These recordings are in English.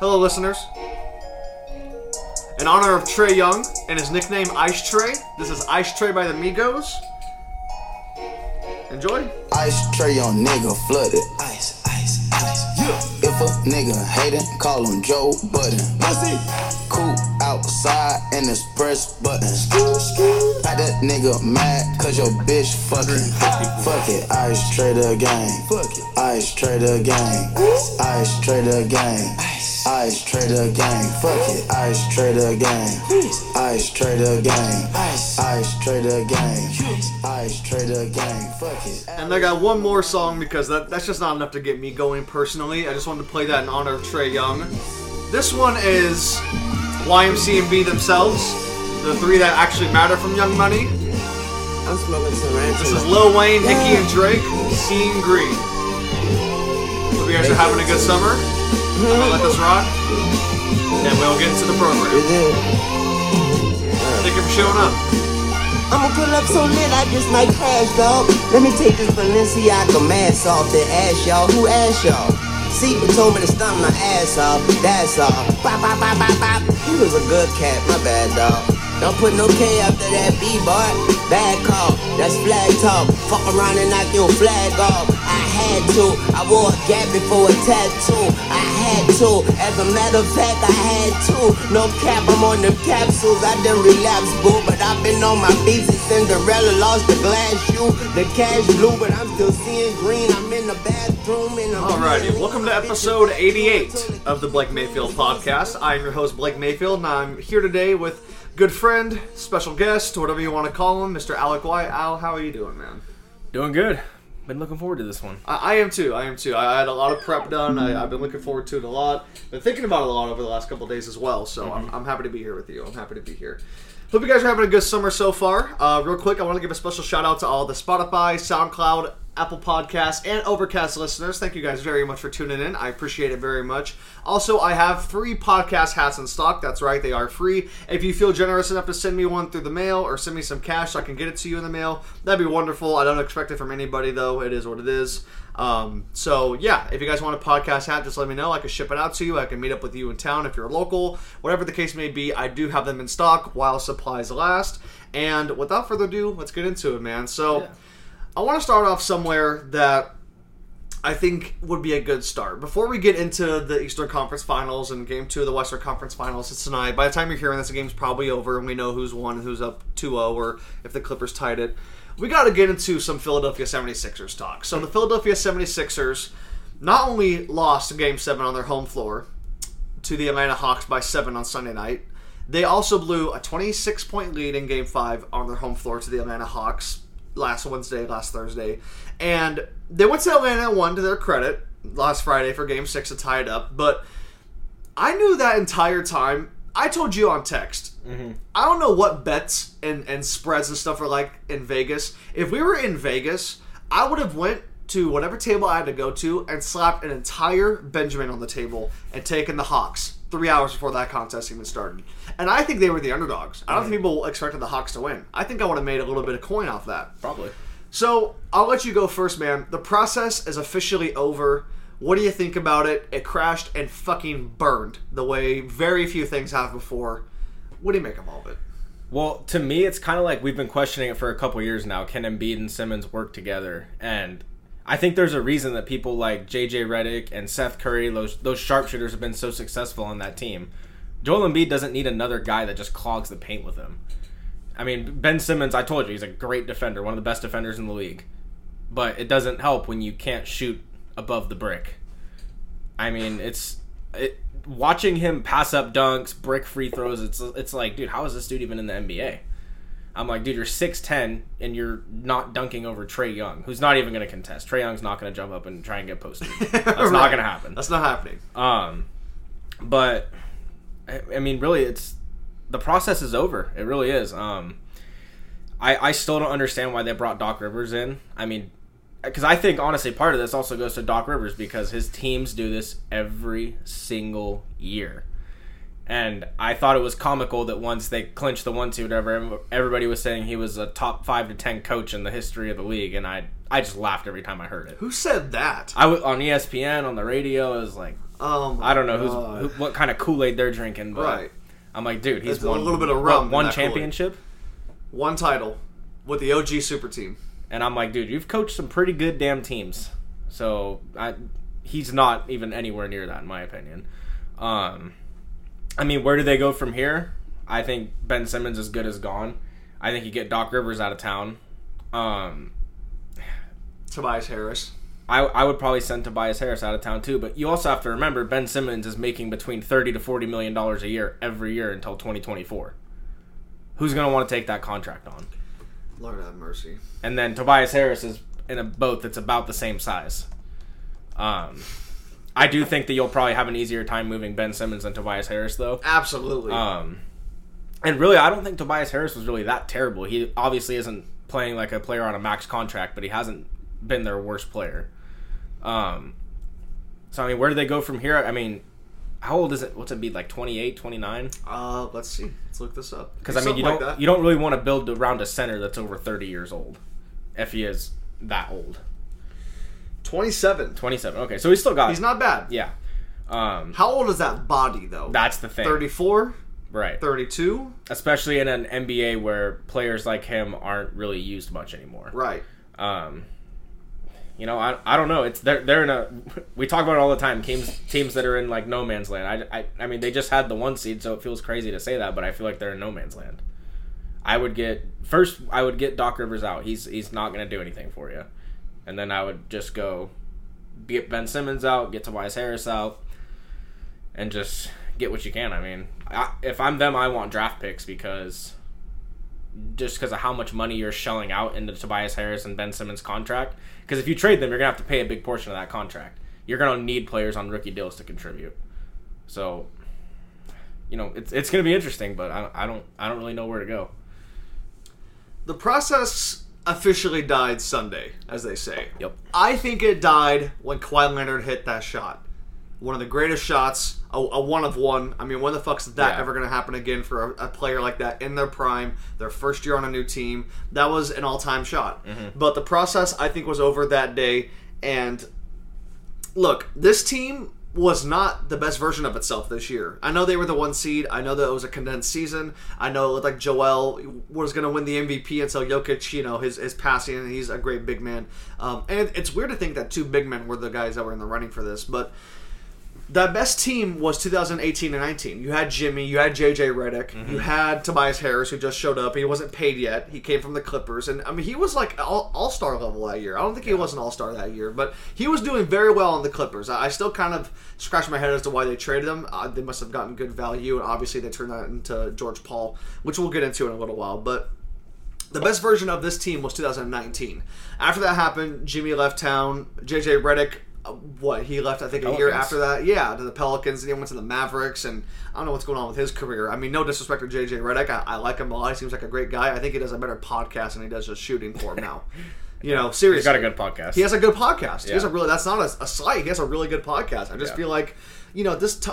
Hello, listeners. In honor of Trae Young and his nickname Ice Trey, this is Ice Tray by the Migos. Enjoy. Ice tray on nigga flooded. Ice, ice, ice. Yeah. If a nigga hatin', call him Joe Budden. Pussy. Cool outside and it's press button. Got that nigga mad cause your bitch fucking. Fuck it, ice trader gang. Fuck it. Ice trader gang. Ice trader gang. Ice trader gang. Fuck it, ice trader gang. Ice trader gang. Ice trader gang. Ice trader gang. Fuck it. And I got one more song because that, that's just not enough to get me going personally. I just wanted to play that in honor of Trae Young. This one is YMCMB themselves, the three that actually matter from Young Money. I'm smoking some ranch. This is Lil Wayne, Nicki, and Drake, Seeing Green. Hope you guys are having a good summer. I'm gonna let this rock, and we'll get into the program. Thank you for showing up. I'ma pull up so lit I just might crash, dog. Let me take this Balenciaga mask off and ask y'all who asked y'all. Seaton told me to stomp my ass off, that's all. Bop, bop, bop, bop, bop. He was a good cat, my bad, dog. Don't put no K after that B, boy. Bad call, that's flag talk. Fuck around and knock your flag off. I had to. I wore a gap before a tattoo. I had to. As a matter of fact, I had to. No cap, I'm on them capsules. I done relapse, boo. But I've been on my beats since Cinderella lost the glass shoe. The cash blue, but I'm still seeing green. I'm in the bathroom and I'm Alrighty, welcome to episode 88 of the Blake Mayfield podcast. I am your host, Blake Mayfield, and I'm here today with good friend, special guest, whatever you want to call him, Mr. Alec White. Al, how are you doing, man? Doing good. Been looking forward to this one. I, I am too. I am too. I, I had a lot of prep done. I, I've been looking forward to it a lot. Been thinking about it a lot over the last couple days as well. So I'm, I'm happy to be here with you. I'm happy to be here. Hope you guys are having a good summer so far. Uh, real quick, I want to give a special shout out to all the Spotify, SoundCloud, Apple Podcasts, and Overcast listeners. Thank you guys very much for tuning in. I appreciate it very much. Also, I have three podcast hats in stock. That's right, they are free. If you feel generous enough to send me one through the mail or send me some cash so I can get it to you in the mail, that'd be wonderful. I don't expect it from anybody, though. It is what it is. Um, so yeah, if you guys want a podcast hat, just let me know. I can ship it out to you. I can meet up with you in town if you're local. Whatever the case may be, I do have them in stock while supplies last. And without further ado, let's get into it, man. So Yeah. I want to start off somewhere that I think would be a good start. Before we get into the Eastern Conference Finals and Game 2 of the Western Conference Finals, it's tonight. By the time you're hearing this, the game's probably over and we know who's won, and who's up 2-0, or if the Clippers tied it. We got to get into some Philadelphia 76ers talk. So the Philadelphia 76ers not only lost Game 7 on their home floor to the Atlanta Hawks by 7 on Sunday night, they also blew a 26 point lead in Game 5 on their home floor to the Atlanta Hawks last Wednesday, last Thursday. And they went to Atlanta and won to their credit last Friday for Game 6 to tie it up. But I knew that entire time. I told you on text. Mm-hmm. I don't know what bets and, and spreads and stuff are like in Vegas. If we were in Vegas, I would have went to whatever table I had to go to and slapped an entire Benjamin on the table and taken the Hawks three hours before that contest even started. And I think they were the underdogs. I don't think mm. people expected the Hawks to win. I think I would have made a little bit of coin off that. Probably. So I'll let you go first, man. The process is officially over. What do you think about it? It crashed and fucking burned the way very few things have before. What do you make of all of it? Well, to me, it's kind of like we've been questioning it for a couple years now. Can Embiid and Simmons work together? And I think there's a reason that people like JJ Redick and Seth Curry, those those sharpshooters, have been so successful on that team. Joel Embiid doesn't need another guy that just clogs the paint with him. I mean, Ben Simmons, I told you, he's a great defender, one of the best defenders in the league. But it doesn't help when you can't shoot above the brick. I mean, it's it, watching him pass up dunks, brick free throws. It's it's like, dude, how is this dude even in the NBA? I'm like, dude, you're six ten and you're not dunking over Trae Young, who's not even going to contest. Trae Young's not going to jump up and try and get posted. That's not going to happen. That's not happening. Um, but I, I mean, really, it's the process is over. It really is. Um, I I still don't understand why they brought Doc Rivers in. I mean, because I think honestly, part of this also goes to Doc Rivers because his teams do this every single year. And I thought it was comical that once they clinched the one two, whatever, everybody was saying he was a top five to ten coach in the history of the league, and I I just laughed every time I heard it. Who said that? I was on ESPN on the radio. I was like, Oh I don't know who's who, what kind of Kool Aid they're drinking, but Right. I'm like, dude, he's It's a little bit of rum one Kool-Aid. championship, one title with the OG Super Team. and I'm like, dude, you've coached some pretty good damn teams. So I, he's not even anywhere near that, in my opinion. Um, I mean, where do they go from here? I think Ben Simmons is good as gone. I think you get Doc Rivers out of town. Um, Tobias Harris. I, I would probably send Tobias Harris out of town too, but you also have to remember Ben Simmons is making between thirty to forty million dollars a year every year until twenty twenty four. Who's gonna want to take that contract on? Lord have mercy. And then Tobias Harris is in a boat that's about the same size. Um, I do think that you'll probably have an easier time moving Ben Simmons than Tobias Harris, though. Absolutely. Um, and really, I don't think Tobias Harris was really that terrible. He obviously isn't playing like a player on a max contract, but he hasn't been their worst player. Um, so I mean, where do they go from here? I mean, how old is it? What's it be like 28, 29? uh, let's see. Let's look this up. Because I mean, you don't that. you don't really want to build around a center that's over thirty years old, if he is that old. 27. Twenty seven. Okay, so he's still got. He's not bad. Yeah. Um, How old is that body though? that's the thing. 34, Right. 32? Especially in an NBA where players like him aren't really used much anymore. Right. Um, you know, I, I don't know. It's they're they're in a. We talk about it all the time. Teams teams that are in like no man's land. I, I I mean they just had the one seed, so it feels crazy to say that, but I feel like they're in no man's land. I would get first. I would get Doc Rivers out. He's he's not going to do anything for you, and then I would just go get Ben Simmons out, get Tobias Harris out, and just get what you can. I mean, I, if I'm them, I want draft picks because just because of how much money you're shelling out into Tobias Harris and Ben Simmons contract. Because if you trade them, you're gonna have to pay a big portion of that contract. You're gonna need players on rookie deals to contribute. So, you know, it's it's gonna be interesting, but I, I don't I don't really know where to go. The process officially died Sunday, as they say. Yep. I think it died when Kawhi Leonard hit that shot. One of the greatest shots, a, a one of one. I mean, when the fuck's that Yeah. ever going to happen again for a, a player like that in their prime, their first year on a new team? That was an all time shot. Mm-hmm. But the process, I think, was over that day. And look, this team was not the best version of itself this year. I know they were the one seed. I know that it was a condensed season. I know it looked like Joel was going to win the MVP until Jokic, you know, his, his passing, and he's a great big man. Um, and it's weird to think that two big men were the guys that were in the running for this, but the best team was 2018 and 19. You had Jimmy, you had JJ Redick, you had Tobias Harris who just showed up. He wasn't paid yet. He came from the Clippers, and I mean he was like all star level that year. I don't think he was an all star that year, but he was doing very well on the Clippers. I, I still kind of scratch my head as to why they traded him. Uh, they must have gotten good value, and obviously they turned that into George Paul, which we'll get into in a little while, but. The best version of this team was 2019. After that happened, Jimmy left town. JJ Redick, what he left, I think a year after that. Yeah, to the Pelicans, and he went to the Mavericks, and I don't know what's going on with his career. I mean, no disrespect to JJ Redick, I, I like him a lot. He seems like a great guy. I think he does a better podcast than he does just shooting for him now. You know, seriously, He's got a good podcast. he has a good podcast. He has a really that's not a, a slight. He has a really good podcast. I just Yeah. feel like, you know, this t-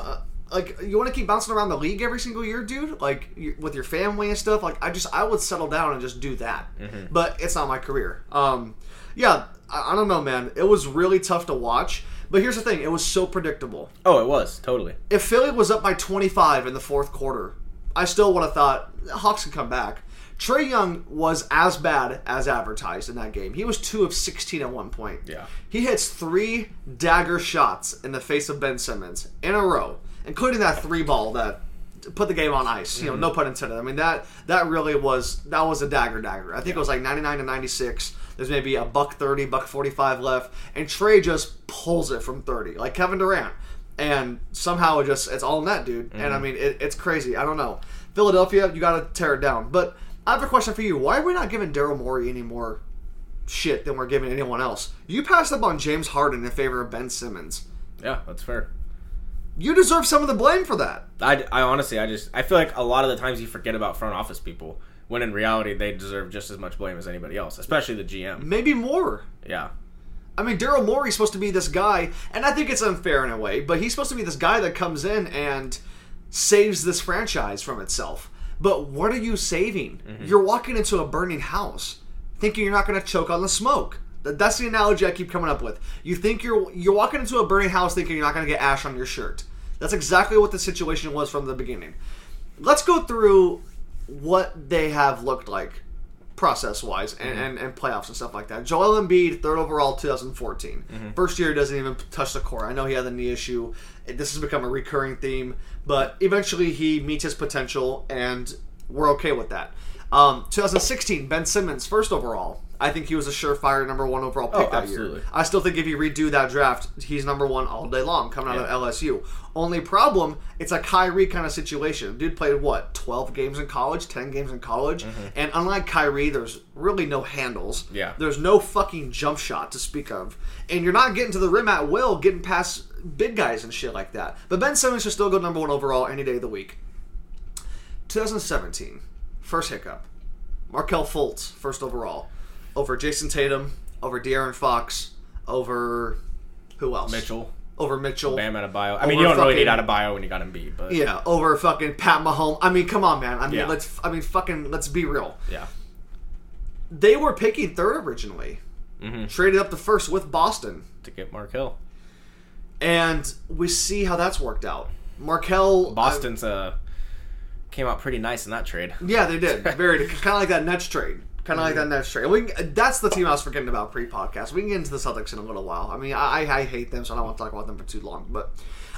like you want to keep bouncing around the league every single year, dude. Like you, with your family and stuff. Like I just I would settle down and just do that. Mm-hmm. But it's not my career. Um, yeah, I, don't know, man. It was really tough to watch. But here's the thing: it was so predictable. oh, it was totally. If Philly was up by 25 in the fourth quarter, I still would have thought Hawks can come back. Trae Young was as bad as advertised in that game. He was two of 16 at one point. Yeah. He hits three dagger shots in the face of Ben Simmons in a row, including that three ball that put the game on ice. You know, mm-hmm. no pun intended. I mean that that really was that was a dagger dagger. I think it was like 99 to 96. There's maybe a buck 30, buck 45 left, and Trae just pulls it from 30 like Kevin Durant. And somehow it just it's all net, dude. And I mm-hmm. mean it, it's crazy. I don't know. Philadelphia, you got to tear it down. But I have a question for you. Why are we not giving Daryl Morey any more shit than we're giving anyone else? You passed up on James Harden in favor of Ben Simmons. Yeah, that's fair. You deserve some of the blame for that. I, I honestly, I just, I feel like a lot of the times you forget about front office people when in reality they deserve just as much blame as anybody else, especially the GM. Maybe more. Yeah. I mean, Daryl Morey's supposed to be this guy, and I think it's unfair in a way, but he's supposed to be this guy that comes in and saves this franchise from itself. But what are you saving? Mm-hmm. You're walking into a burning house thinking you're not going to choke on the smoke. That's the analogy I keep coming up with. You think you're you're walking into a burning house thinking you're not going to get ash on your shirt. That's exactly what the situation was from the beginning. Let's go through what they have looked like process wise and, and, and playoffs and stuff like that. Joel Embiid, third overall, 2014. First year doesn't even touch the core. I know he had the knee issue. This has become a recurring theme, but eventually he meets his potential, and we're okay with that. Um, 2016, Ben Simmons, first overall. I think he was a surefire number one overall pick Oh, that absolutely. year. I still think if you redo that draft, he's number one all day long coming out Yeah. of LSU. Only problem, it's a Kyrie kind of situation. Dude played what, 12 games in college, 10 games in college, and unlike Kyrie, there's really no handles. Mm-hmm. Yeah. There's no fucking jump shot to speak of. And you're not getting to the rim at will, getting past big guys and shit like that. But Ben Simmons should still go number one overall any day of the week. 2017, first hiccup. Markelle Fultz, first overall, over Jayson Tatum, over De'Aaron Fox, over who else? Mitchell, Over Mitchell. Bam Adebayo. I mean, you don't really need Adebayo when you got Embiid, but Yeah, over fucking Pat Mahomes. I mean, come on, man. I mean, Yeah. let's. I mean, fucking. Let's be real. yeah. They were picking third originally, Mm-hmm. traded up to first with Boston, to get Mark Hill. and we see how that's worked out. Markelle Boston's uh came out pretty nice in that trade. Yeah, they did. Very kind of like that Nets trade. Kind of like that Nets trade. We can, uh, that's the team I was forgetting about pre-podcast. We can get into the Celtics in a little while. I mean, I, I hate them, so I don't want to talk about them for too long. But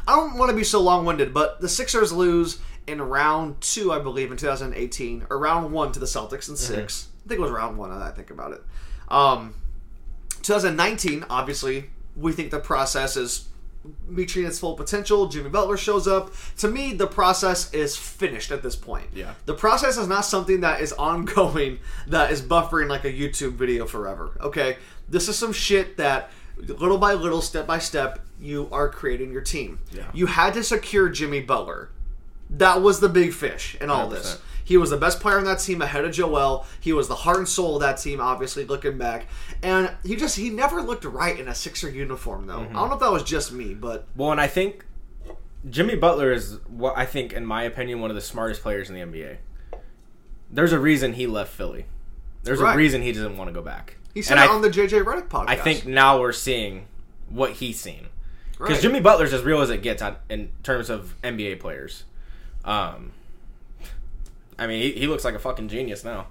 I don't want to be so long-winded. But the Sixers lose in round two, I believe, in 2018, or round one to the Celtics in mm-hmm. 6 I think it was round one. That I think about it. Um, 2019, obviously, we think the process is reaching its full potential. Jimmy Butler shows up. To me, the process is finished at this point. Yeah. The process is not something that is ongoing, that is buffering like a YouTube video forever. Okay? This is some shit that little by little, step by step, you are creating your team. Yeah. You had to secure Jimmy Butler. That was the big fish in all this. 100%. He was the best player on that team ahead of Joel. He was the heart and soul of that team, obviously, looking back. And he just, he never looked right in a Sixer uniform, though. Mm-hmm. I don't know if that was just me, but Well, and I think Jimmy Butler is what I think, in my opinion, one of the smartest players in the NBA. There's a reason he left Philly. There's Right. a reason he doesn't want to go back. he said I, on the JJ Redick podcast. I think now we're seeing what he's seen because Right. Jimmy Butler's as real as it gets on, in terms of NBA players. Um, I mean, he, he looks like a fucking genius now.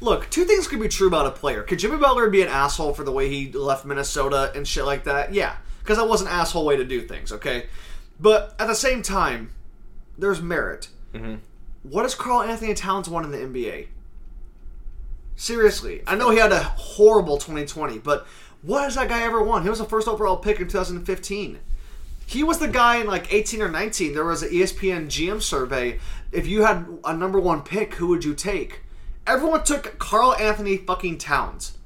Look, two things could be true about a player. Could Jimmy Butler be an asshole for the way he left Minnesota and shit like that? Yeah, because that was an asshole way to do things. Okay, but at the same time, there's merit. Mm-hmm. What has Karl-Anthony Towns won in the NBA? Seriously, I know he had a horrible 2020, but what has that guy ever won? He was the first overall pick in 2015. He was the guy in like 18 or 19. There was an ESPN GM survey. If you had a number one pick, who would you take? Everyone took Karl-Anthony fucking Towns.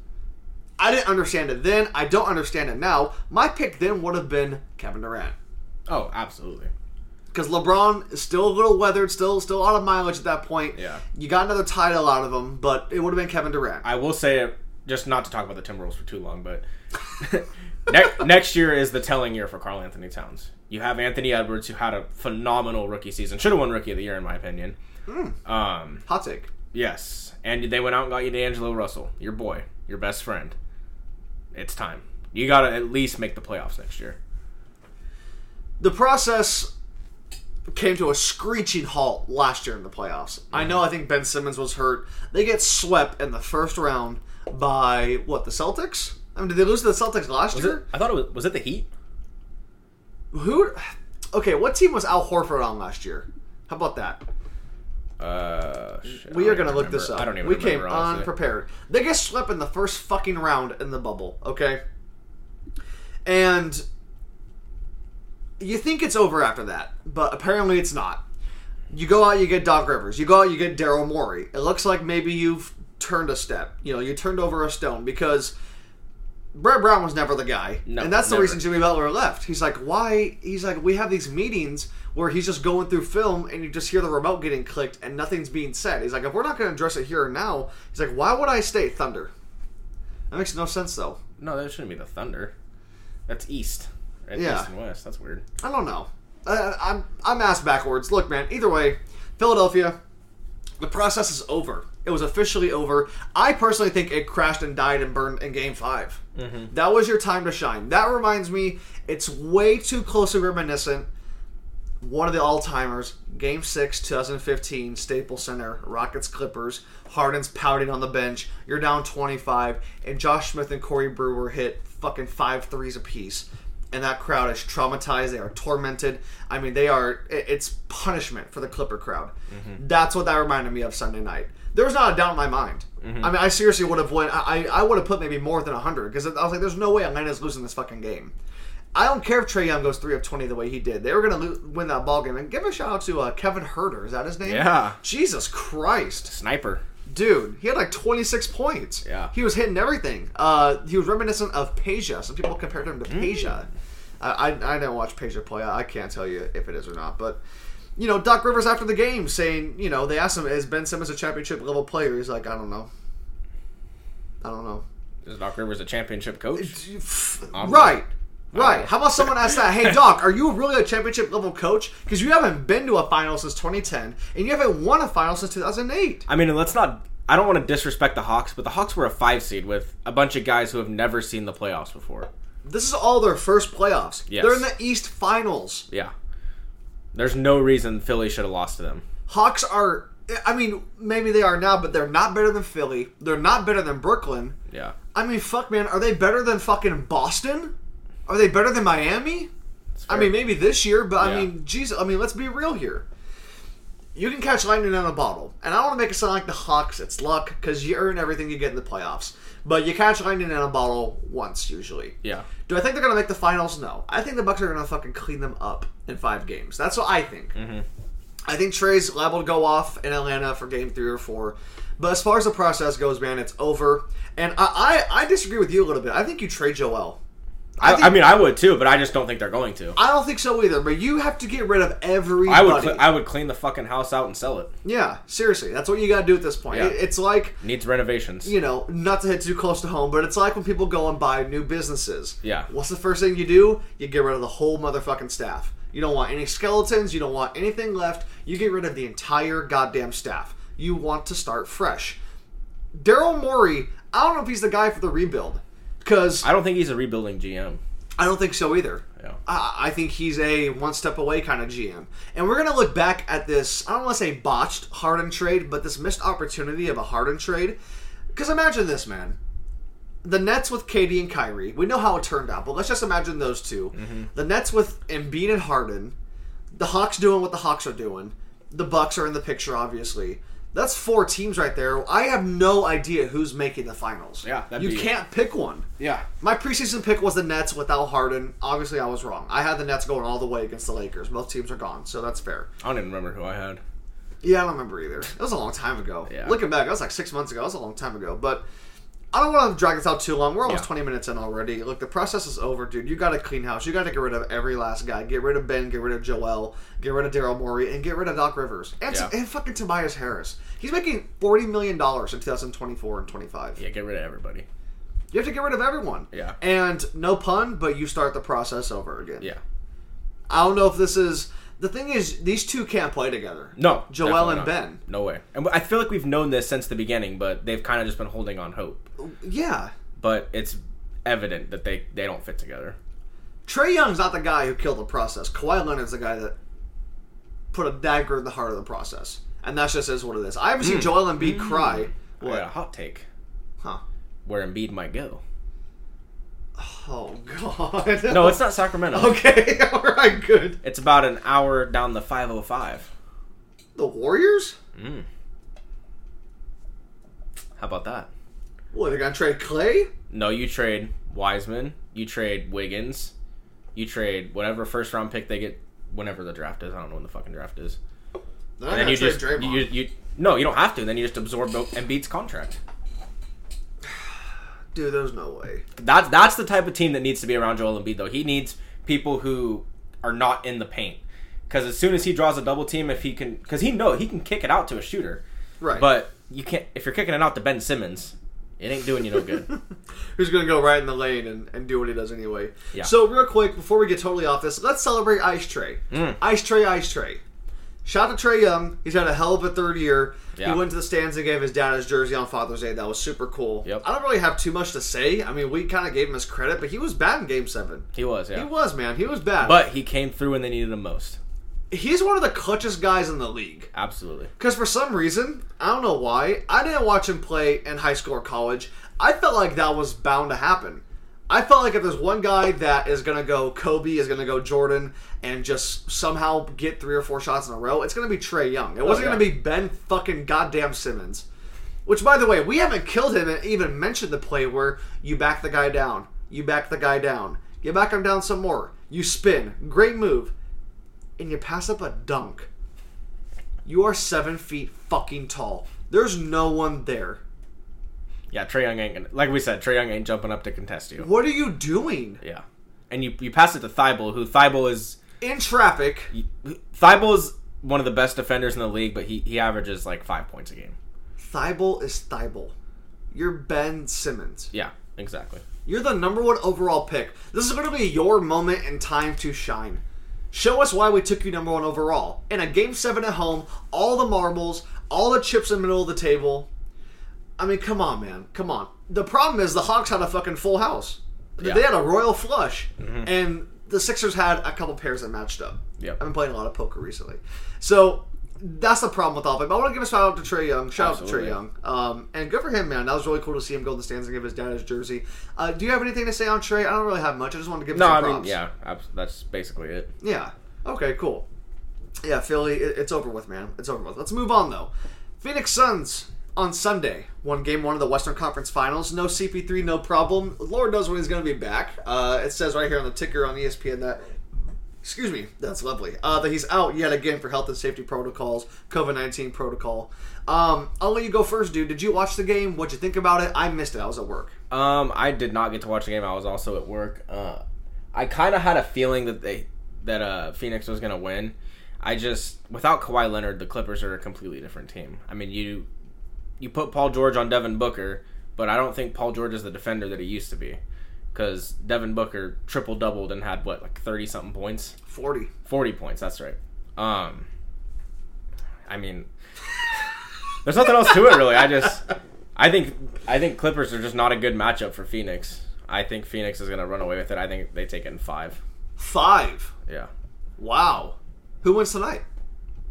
I didn't understand it then. I don't understand it now. My pick then would have been Kevin Durant. Oh, absolutely. Because LeBron is still a little weathered, still still out of mileage at that point. Yeah. You got another title out of him, but it would have been Kevin Durant. I will say it just not to talk about the Timberwolves for too long, but ne- next year is the telling year for Karl-Anthony Towns. You have Anthony Edwards, who had a phenomenal rookie season, should have won Rookie of the Year in my opinion. Um, Hot take. yes, and they went out and got you D'Angelo Russell, your boy, your best friend. It's time. You got to at least make the playoffs next year. The process came to a screeching halt last year in the playoffs. I know I think Ben Simmons was hurt. They get swept in the first round by what, the Celtics? I mean, did they lose to the Celtics last Was year? it? I thought it was. Was it the Heat? Who Okay, what team was Al Horford on last year? How about that? Uh, shit, We are going to even look this up. I don't even we remember. came honestly. unprepared. They get swept in the first fucking round in the bubble, okay? And you think it's over after that, but apparently it's not. You go out, you get Doc Rivers. You go out, you get Daryl Morey. It looks like maybe you've turned a step. You know, you turned over a stone because Brett Brown was never the guy, No, and that's the never. reason Jimmy Butler left. He's like, why? He's like, we have these meetings where he's just going through film, and you just hear the remote getting clicked, and nothing's being said. He's like, if we're not going to address it here and now, he's like, why would I stay Thunder? That makes no sense, though. No, that shouldn't be the Thunder. That's East. Right? Yeah. East and West. That's weird. I don't know. Uh, I'm I'm asked backwards. Look, man. Either way, Philadelphia, the process is over. It was officially over. I personally think it crashed and died and burned in Game 5 Mm-hmm. That was your time to shine. That reminds me, it's way too closely reminiscent. One of the all timers, Game 6, 2015, Staples Center, Rockets Clippers. Harden's pouting on the bench. You're down 25, and Josh Smith and Corey Brewer hit fucking five threes apiece. And that crowd is traumatized. They are tormented. I mean, they are. It's punishment for the Clipper crowd. That's what that reminded me of Sunday night. There was not a doubt in my mind. I mean, I seriously would have went. I I would have put maybe more than hundred because I was like, "There's no way Atlanta's losing this fucking game." I don't care if Trae Young goes three of twenty the way he did. They were going to lo- win that ball game. And give a shout out to uh, Kevin Huerter. Is that his name? Yeah. Jesus Christ, Sniper. dude, he had like twenty six points. Yeah. he was hitting everything. Uh, he was reminiscent of Peja. Some people compared him to Peja. I, I I didn't watch Peja play. I, I can't tell you if it is or not, but. You know, Doc Rivers after the game saying, you know, they asked him, is Ben Simmons a championship level player? He's like, I don't know. I don't know. Is Doc Rivers a championship coach? Right. Right. How about someone ask that? Hey, Doc, are you really a championship level coach? Because you haven't been to a final since 2010, and you haven't won a final since 2008. I mean, let's not. I don't want to disrespect the Hawks, but the Hawks were a five seed with a bunch of guys who have never seen the playoffs before. This is all their first playoffs. Yes. They're in the East Finals. Yeah. There's no reason Philly should have lost to them. Hawks are. I mean, maybe they are now, but they're not better than Philly. They're not better than Brooklyn. Yeah. I mean, fuck, man. Are they better than fucking Boston? Are they better than Miami? I mean, maybe this year, but I Yeah. mean, Jesus. I mean, let's be real here. You can catch lightning in a bottle, and I don't want to make it sound like the Hawks. It's luck because you earn everything you get in the playoffs. But you catch lightning in a bottle once usually. Yeah. Do I think they're gonna make the finals? No. I think the Bucks are gonna fucking clean them up in five games. That's what I think. Mm-hmm. I think Trae's liable to go off in Atlanta for game three or four. But as far as the process goes, man, it's over. And I, I, I disagree with you a little bit. I think you trade Joel. I, think- I mean, I would too, but I just don't think they're going to. I don't think so either. But you have to get rid of everybody. I would. Cl- I would clean the fucking house out and sell it. yeah, seriously, that's what you got to do at this point. Yeah. It- it's like Needs renovations. you know, not to hit too close to home, but it's like when people go and buy new businesses. Yeah. What's the first thing you do? You get rid of the whole motherfucking staff. You don't want any skeletons. You don't want anything left. You get rid of the entire goddamn staff. You want to start fresh. Daryl Morey, I don't know if he's the guy for the rebuild. Because I don't think he's a rebuilding GM. I don't think so either. Yeah. I, I think he's a one step away kind of GM. And we're going to look back at this, I don't want to say botched Harden trade, but this missed opportunity of a Harden trade. Because imagine this, man. The Nets with KD and Kyrie, we know how it turned out, but let's just imagine those 2 mm-hmm. The Nets with Embiid and Harden, the Hawks doing what the Hawks are doing, the Bucks are in the picture, obviously. That's four teams right there. I have no idea who's making the finals. Yeah, that'd you can't pick one. Yeah. My preseason pick was the Nets without Harden. Obviously, I was wrong. I had the Nets going all the way against the Lakers. Both teams are gone, so that's fair. I don't even remember who I had. Yeah, I don't remember either. It was a long time ago. Yeah. Looking back, that was like six months ago. That was a long time ago. But I don't want to drag this out too long. We're almost Yeah. 20 minutes in already. Look, the process is over, dude. You got to clean house. You got to get rid of every last guy. Get rid of Ben. Get rid of Joel. Get rid of Daryl Morey. And get rid of Doc Rivers. And, Yeah. and fucking Tobias Harris. He's making $40 million in 2024 and 25. Yeah, get rid of everybody. You have to get rid of everyone. Yeah. And no pun, but you start the process over again. Yeah. I don't know if this is the thing is these two can't play together. No. Joel and not. Ben. No way. And I feel like we've known this since the beginning, but they've kind of just been holding on hope. Yeah. But it's evident that they they don't fit together. Trae Young's not the guy who killed the process. Kawhi Leonard's the guy that put a dagger in the heart of the process. And that just is what it is. I haven't seen hmm. Joel Embiid cry. Hmm. I What? a hot take Huh. where Embiid might go. Oh god. No, it's not Sacramento. Okay, alright, good. It's about an hour down the 505. The Warriors? Mm. How about that? What, they're gonna trade Klay? No, you trade Wiseman, you trade Wiggins, you trade whatever first round pick they get whenever the draft is. I don't know when the fucking draft is. They're And then you just you, you no, you don't have to. Then you just absorb Embiid's contract. Dude, there's no way. That's that's the type of team that needs to be around Joel Embiid though. He needs people who are not in the paint. Because as soon as he draws a double team, if he can, because he know he can kick it out to a shooter, Right. but you can't if you're kicking it out to Ben Simmons, it ain't doing you no good. who's going to go right in the lane and, and do what he does anyway. Yeah. So, real quick, before we get totally off this, let's celebrate Ice Tray. Mm. Ice Tray, Ice Tray. Shout out to Trae Young. He's had a hell of a third year. Yeah. He went to the stands and gave his dad his jersey on Father's Day. That was super cool. Yep. I don't really have too much to say. I mean, we kind of gave him his credit, but he was bad in Game Seven. He was, yeah. He was, man. He was bad. But he came through when they needed him most. he's one of the clutchest guys in the league. Absolutely. Because for some reason, I don't know why, I didn't watch him play in high school or college. I felt like that was bound to happen. I felt like if there's one guy that is going to go Kobe, is going to go Jordan, and just somehow get three or four shots in a row, it's going to be Trae Young. It oh, wasn't yeah. going to be Ben fucking goddamn Simmons. Which, by the way, we haven't killed him and even mentioned the play where you back the guy down, you back the guy down, you back him down some more, you spin, great move, and you pass up a dunk. You are seven feet fucking tall. There's no one there. Yeah, Trae Young ain't gonna, like we said, Trae Young ain't jumping up to contest you. What are you doing? Yeah. And you, you pass it to Thybulle, who Thybulle is In traffic, Thybulle is one of the best defenders in the league, but he, he averages like five points a game. Thybulle is Thybulle. You're Ben Simmons. Yeah, exactly. You're the number one overall pick. This is going to be your moment and time to shine. Show us why we took you number one overall. In a game seven at home, all the marbles, all the chips in the middle of the table. I mean, come on, man. Come on. The problem is the Hawks had a fucking full house. Yeah. They had a royal flush. And the Sixers had a couple pairs that matched up. Yep. I've been playing a lot of poker recently. So that's the problem with all of it. But I want to give a shout out to Trae Young. Shout out to Trae Young. Um, and good for him, man. That was really cool to see him go in the stands and give his dad his jersey. Uh, do you have anything to say on Trae? I don't really have much. I just wanted to give him No, some I props. mean, yeah, that's basically it. Yeah. Okay, cool. Yeah, Philly, it, it's over with, man. It's over with. Let's move on, though. Phoenix Suns on Sunday won game one of the Western Conference Finals. No CP3, no problem. Lord knows when he's going to be back. Uh, it says right here on the ticker on ESPN that. Excuse me, that's lovely. Uh, that he's out yet again for health and safety protocols, COVID 19 protocol. Um, I'll let you go first, dude. Did you watch the game? What'd you think about it? I missed it. I was at work. Um, I did not get to watch the game. I was also at work. Uh, I kind of had a feeling that they that uh Phoenix was gonna win. I just without Kawhi Leonard, the Clippers are a completely different team. I mean, you you put Paul George on Devin Booker, but I don't think Paul George is the defender that he used to be. Because Devin Booker triple doubled and had what like thirty something points, 40. forty points. That's right. Um, I mean, there's nothing else to it really. I just I think I think Clippers are just not a good matchup for Phoenix. I think Phoenix is gonna run away with it. I think they take it in five. Five. Yeah, Wow. Who wins tonight?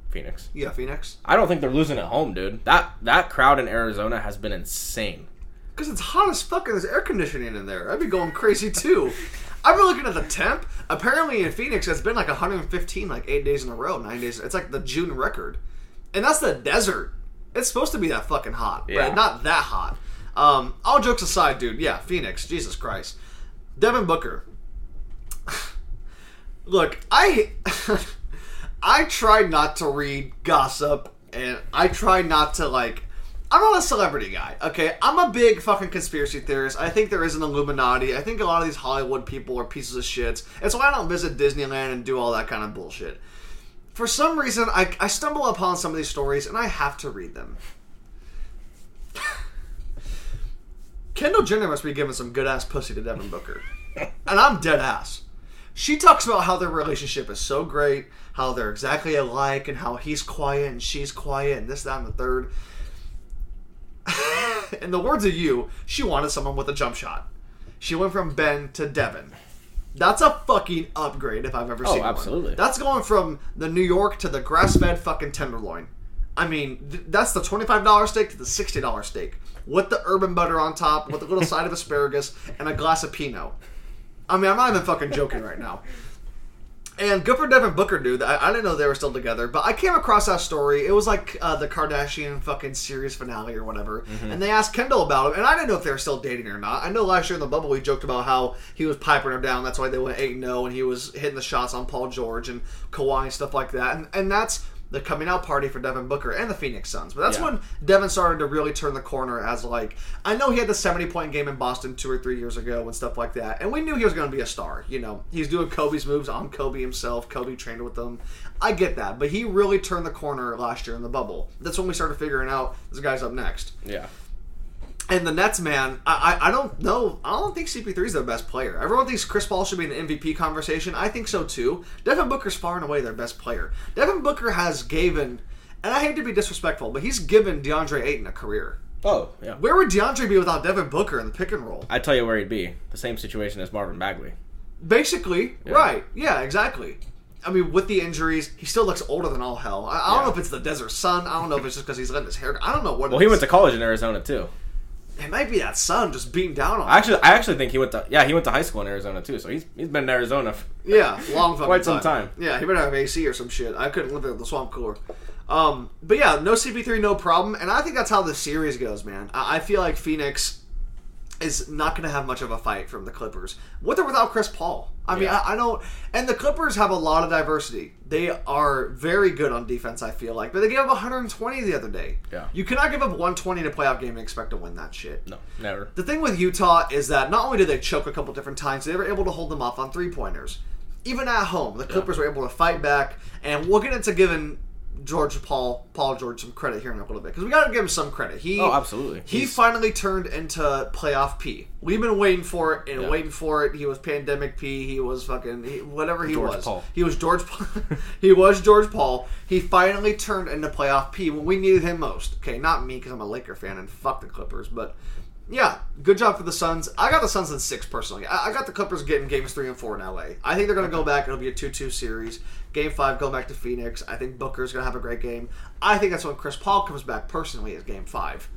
Phoenix. Yeah, Phoenix. I don't think they're losing at home, dude. That that crowd in Arizona has been insane. Because it's hot as fuck and there's air conditioning in there. I'd be going crazy too. I've been looking at the temp. Apparently in Phoenix, it's been like 115, like eight days in a row, nine days. It's like the June record, and that's the desert. It's supposed to be that fucking hot, Yeah. but not that hot. Um, all jokes aside, dude. Yeah, Phoenix. Jesus Christ, Devin Booker. Look, I I try not to read gossip, and I try not to like. I'm not a celebrity guy, okay? I'm a big fucking conspiracy theorist. I think there is an Illuminati. I think a lot of these Hollywood people are pieces of shit. It's why I don't visit Disneyland and do all that kind of bullshit. For some reason, I, I stumble upon some of these stories and I have to read them. Kendall Jenner must be giving some good ass pussy to Devin Booker. and I'm dead ass. She talks about how their relationship is so great, how they're exactly alike, and how he's quiet and she's quiet, and this, that, and the third. In the words of you, she wanted someone with a jump shot. She went from Ben to Devin. That's a fucking upgrade if I've ever Oh, seen one. absolutely. That's going from the New York to the grass-fed fucking tenderloin. I mean, th- that's the twenty-five dollar steak to the sixty dollar steak with the urban butter on top, with a little side of asparagus and a glass of Pinot. I mean, I'm not even fucking joking right now. And good for Devin Booker, dude. I, I didn't know they were still together, but I came across that story. It was like uh, the Kardashian fucking series finale or whatever. And they asked Kendall about him, and I didn't know if they were still dating or not. I know last year in the bubble we joked about how he was piping her down. That's why they went 8 0, and he was hitting the shots on Paul George and Kawhi and stuff like that. And, and that's the coming out party for Devin Booker and the Phoenix Suns. But that's Yeah. when Devin started to really turn the corner as like I know he had the 70 point game in Boston two or three years ago and stuff like that. And we knew he was going to be a star. You know, he's doing Kobe's moves on Kobe himself. Kobe trained with him. I get that, but he really turned the corner last year in the bubble. That's when we started figuring out this guy's up next. Yeah. And the Nets, man, I, I, I don't know. I don't think CP3 is their best player. Everyone thinks Chris Paul should be in the MVP conversation. I think so too. Devin Booker's far and away their best player. Devin Booker has given, and I hate to be disrespectful, but he's given DeAndre Ayton a career. Oh, yeah. Where would DeAndre be without Devin Booker in the pick and roll? I tell you where he'd be. The same situation as Marvin Bagley. Basically, right? Yeah, exactly. I mean, with the injuries, he still looks older than all hell. I, I don't Yeah. know if it's the desert sun. I don't know if it's just because he's letting his hair. I don't know what. Well, he went to college in Arizona too. It might be that sun just beating down on. him. Actually, I actually think he went to yeah he went to high school in Arizona too. So he's he's been in Arizona. f- Yeah, long fucking Quite some time. Yeah, he better have AC or some shit. I couldn't live in the swamp cooler. Um, but yeah, no CP3, no problem. And I think that's how the series goes, man. I, I feel like Phoenix is not going to have much of a fight from the Clippers, with or without Chris Paul. I mean, Yeah. I, I don't. And the Clippers have a lot of diversity. They are very good on defense. I feel like, but they gave up 120 the other day. Yeah. you cannot give up 120 in a playoff game and expect to win that shit. No, never. The thing with Utah is that not only did they choke a couple different times, they were able to hold them off on three pointers. Even at home, the Clippers were able to fight back, and we'll get into giving George Paul Paul George some credit here in a little bit because we got to give him some credit. He Oh, absolutely. He He's- finally turned into playoff P. We've been waiting for it and Yeah. waiting for it. He was pandemic P. He was fucking he, whatever he George was. Paul. He was George. Paul. he was George Paul. He finally turned into playoff P when we needed him most. Okay, not me because I'm a Laker fan and fuck the Clippers, but yeah, good job for the Suns. I got the Suns in six personally. I, I got the Clippers getting games three and four in LA. I think they're going to go back. It'll be a two-two series. Game five, going back to Phoenix. I think Booker's going to have a great game. I think that's when Chris Paul comes back personally is Game five.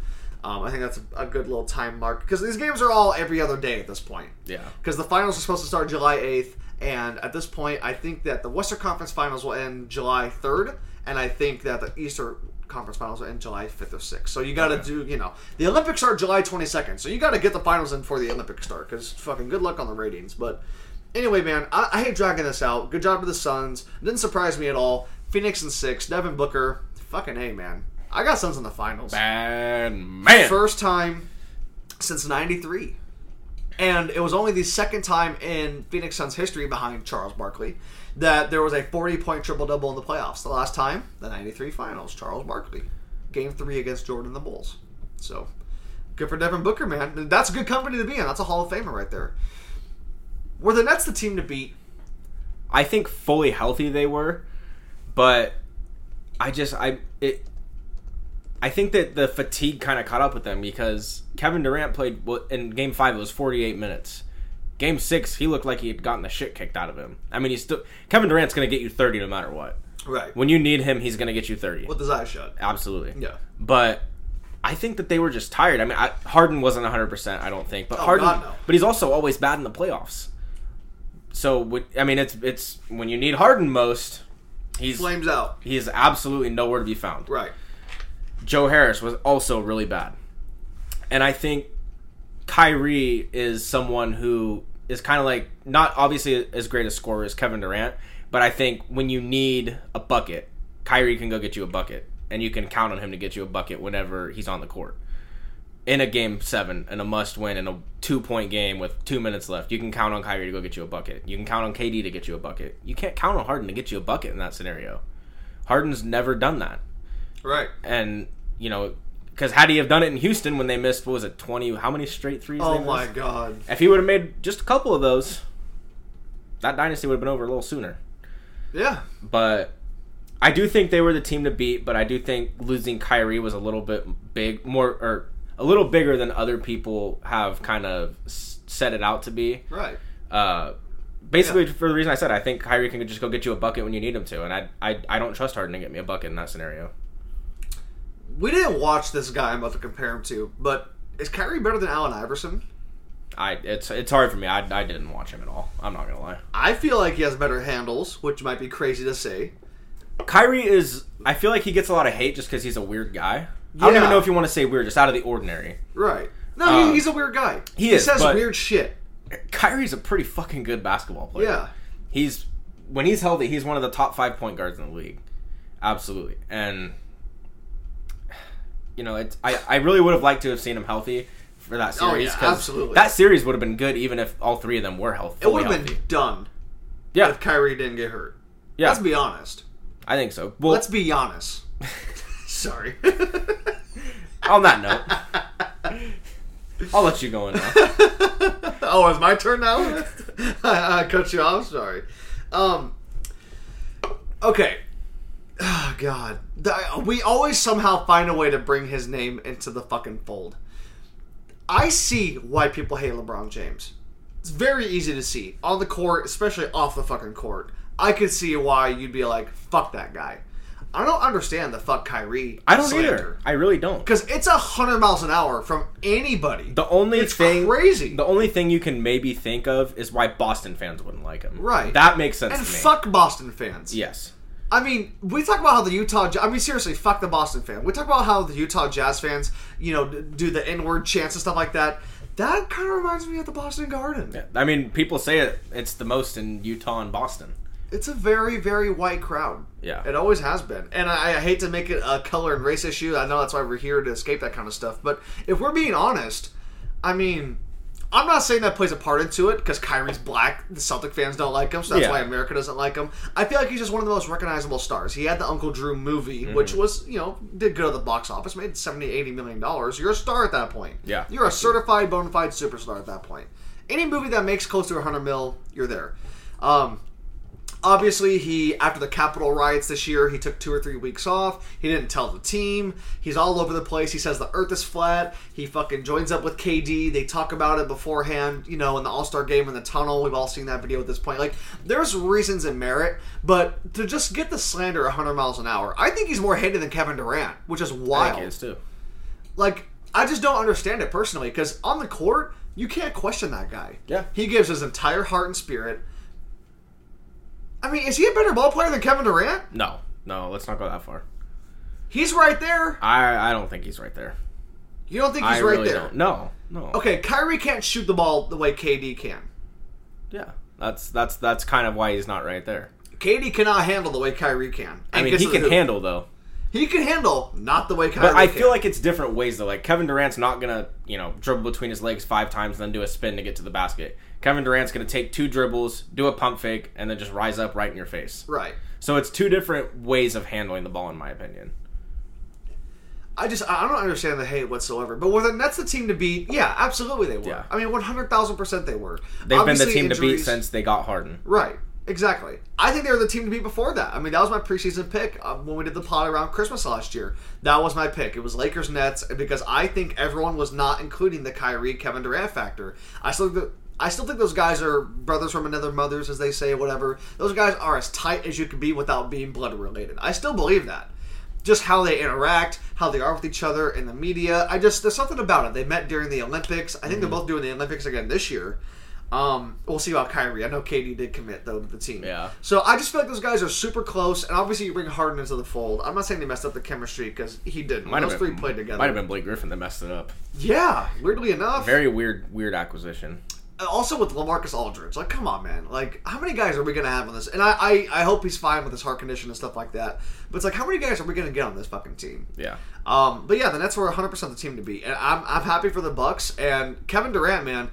Um, I think that's a, a good little time mark because these games are all every other day at this point. Yeah. Because the finals are supposed to start July 8th, and at this point, I think that the Western Conference Finals will end July 3rd, and I think that the Eastern Conference Finals end July 5th or 6th. So you got to do, you know, the Olympics start July 22nd, so you got to get the finals in before the Olympics start because fucking good luck on the ratings. But anyway, man, I, I hate dragging this out. Good job to the Suns. Didn't surprise me at all. Phoenix and six. Devin Booker, fucking a man. I got Suns in the finals. Bad man. First time since '93, and it was only the second time in Phoenix Suns history behind Charles Barkley that there was a 40-point triple double in the playoffs. The last time, the '93 Finals, Charles Barkley, Game Three against Jordan the Bulls. So good for Devin Booker, man. That's a good company to be in. That's a Hall of Famer right there. Were the Nets the team to beat? I think fully healthy they were, but I just I it. I think that the fatigue kind of caught up with them because Kevin Durant played in Game Five. It was 48 minutes. Game Six, he looked like he had gotten the shit kicked out of him. I mean, he's still Kevin Durant's going to get you 30 no matter what. Right. When you need him, he's going to get you 30. With his eyes shut. Absolutely. Yeah. But I think that they were just tired. I mean, I, Harden wasn't 100%, I don't think. But Oh, Harden God, no. but he's also always bad in the playoffs. So I mean, it's it's when you need Harden most, he's Flames out. He is absolutely nowhere to be found. Right. Joe Harris was also really bad. And I think Kyrie is someone who is kind of like not obviously as great a scorer as Kevin Durant, but I think when you need a bucket, Kyrie can go get you a bucket, and you can count on him to get you a bucket whenever he's on the court. In a game seven, in a must win, in a two point game with two minutes left, you can count on Kyrie to go get you a bucket. You can count on KD to get you a bucket. You can't count on Harden to get you a bucket in that scenario. Harden's never done that Right. and you know, because had he have done it in Houston when they missed, what was it, twenty? How many straight threes? Oh my? God. If he would have made just a couple of those, that dynasty would have been over a little sooner. Yeah. But I do think they were the team to beat. But I do think losing Kyrie was a little bit big, more or a little bigger than other people have kind of set it out to be. Right. Uh, basically, Yeah. for the reason I said, I think Kyrie can just go get you a bucket when you need him to, and I I, I don't trust Harden to get me a bucket in that scenario. We didn't watch this guy I'm about to compare him to, but is Kyrie better than Allen Iverson? I it's it's hard for me. I, I didn't watch him at all. I'm not gonna lie. I feel like he has better handles, which might be crazy to say. Kyrie is. I feel like he gets a lot of hate just because he's a weird guy. I don't even know if you want to say weird, just out of the ordinary. Right. No, Um, he, he's a weird guy. he is, says weird shit. Kyrie's a pretty fucking good basketball player. Yeah. He's when he's healthy, he's one of the top five point guards in the league. Absolutely. And you know, it's I, I really would have liked to have seen him healthy for that series. Oh, series. yeah, 'cause absolutely. That series would have been good even if all three of them were healthy. It would have been done Yeah. if Kyrie didn't get hurt. Yeah. Let's be honest. I think so. Well, Let's be honest. Sorry. on that note, I'll let you go in now. oh, it's my turn now. I, I cut you off. Sorry. Um. Okay. Oh God. We always somehow find a way to bring his name into the fucking fold. I see why people hate LeBron James. It's very easy to see on the court, especially off the fucking court. I could see why you'd be like, "Fuck that guy." I don't understand the fuck Kyrie. I don't either. I really don't. Because it's a hundred miles an hour from anybody. The only It's thing crazy. The only thing you can maybe think of is why Boston fans wouldn't like him. Right. That makes sense and to me. fuck Boston fans. Yes. I mean, we talk about how the Utah. I mean, seriously, fuck the Boston fan. We talk about how the Utah Jazz fans, you know, do the inward chants and stuff like that. That kind of reminds me of the Boston Garden. Yeah. I mean, people say it. It's the most in Utah and Boston. It's a very, very white crowd. Yeah. It always has been. And I, I hate to make it a color and race issue. I know that's why we're here to escape that kind of stuff. But if we're being honest, I mean, I'm not saying that plays a part into it because Kyrie's black. The Celtic fans don't like him, so that's Yeah. why America doesn't like him. I feel like he's just one of the most recognizable stars. He had the Uncle Drew movie, Mm-hmm. which was, you know, did good at the box office, made 70, 80 million dollars. You're a star at that point. Yeah. You're a certified bona fide superstar at that point. Any movie that makes close to 100 mil, you're there. Um, Obviously, he after the Capitol riots this year, he took two or three weeks off. He didn't tell the team. He's all over the place. He says the Earth is flat. He fucking joins up with KD. They talk about it beforehand, you know, in the All Star game in the tunnel. We've all seen that video at this point. Like, there's reasons and merit, but to just get the slander 100 miles an hour, I think he's more hated than Kevin Durant, which is I wild. think it is too. Like, I just don't understand it personally because on the court, you can't question that guy. Yeah. He gives his entire heart and spirit. I mean, is he a better ball player than Kevin Durant? No, no, let's not go that far. He's right there. I I don't think he's right there. You don't think he's I right really there? don't. No, no. Okay, Kyrie can't shoot the ball the way KD can. Yeah, that's that's that's kind of why he's not right there. KD cannot handle the way Kyrie can. I mean, he can handle though. He can handle, not the way Kyrie. But I can. feel like it's different ways though. Like Kevin Durant's not gonna, you know, dribble between his legs five times and then do a spin to get to the basket. Kevin Durant's gonna take two dribbles, do a pump fake, and then just rise up right in your face. right. So it's two different ways of handling the ball, in my opinion. I just I don't understand the hate whatsoever. But were the Nets the team to beat? Yeah, absolutely they were. Yeah. I mean, one hundred thousand percent they were. They've Obviously, been the team to beat since they got Harden. Right. Exactly. I think they were the team to beat before that. I mean, that was my preseason pick uh, when we did the pod around Christmas last year. That was my pick. It was Lakers Nets because I think everyone was not including the Kyrie Kevin Durant factor. I still think that- I still think those guys are brothers from another mothers, as they say, whatever. Those guys are as tight as you could be without being blood related. I still believe that. Just how they interact, how they are with each other in the media. I just there's something about it. They met during the Olympics. I think they're both doing the Olympics again this year. Um, we'll see about Kyrie. I know KD did commit though to the team. Yeah. So I just feel like those guys are super close, and obviously you bring Harden into the fold. I'm not saying they messed up the chemistry because he didn't. Might those have three played together. Might have been Blake Griffin that messed it up. Yeah, weirdly enough. Very weird, weird acquisition. Also with LaMarcus Aldridge. Like, come on, man. Like, how many guys are we gonna have on this? And I, I, I hope he's fine with his heart condition and stuff like that. But it's like, how many guys are we gonna get on this fucking team? Yeah. Um, but yeah, the Nets were 100 percent the team to beat, and I'm, I'm happy for the Bucks and Kevin Durant, man.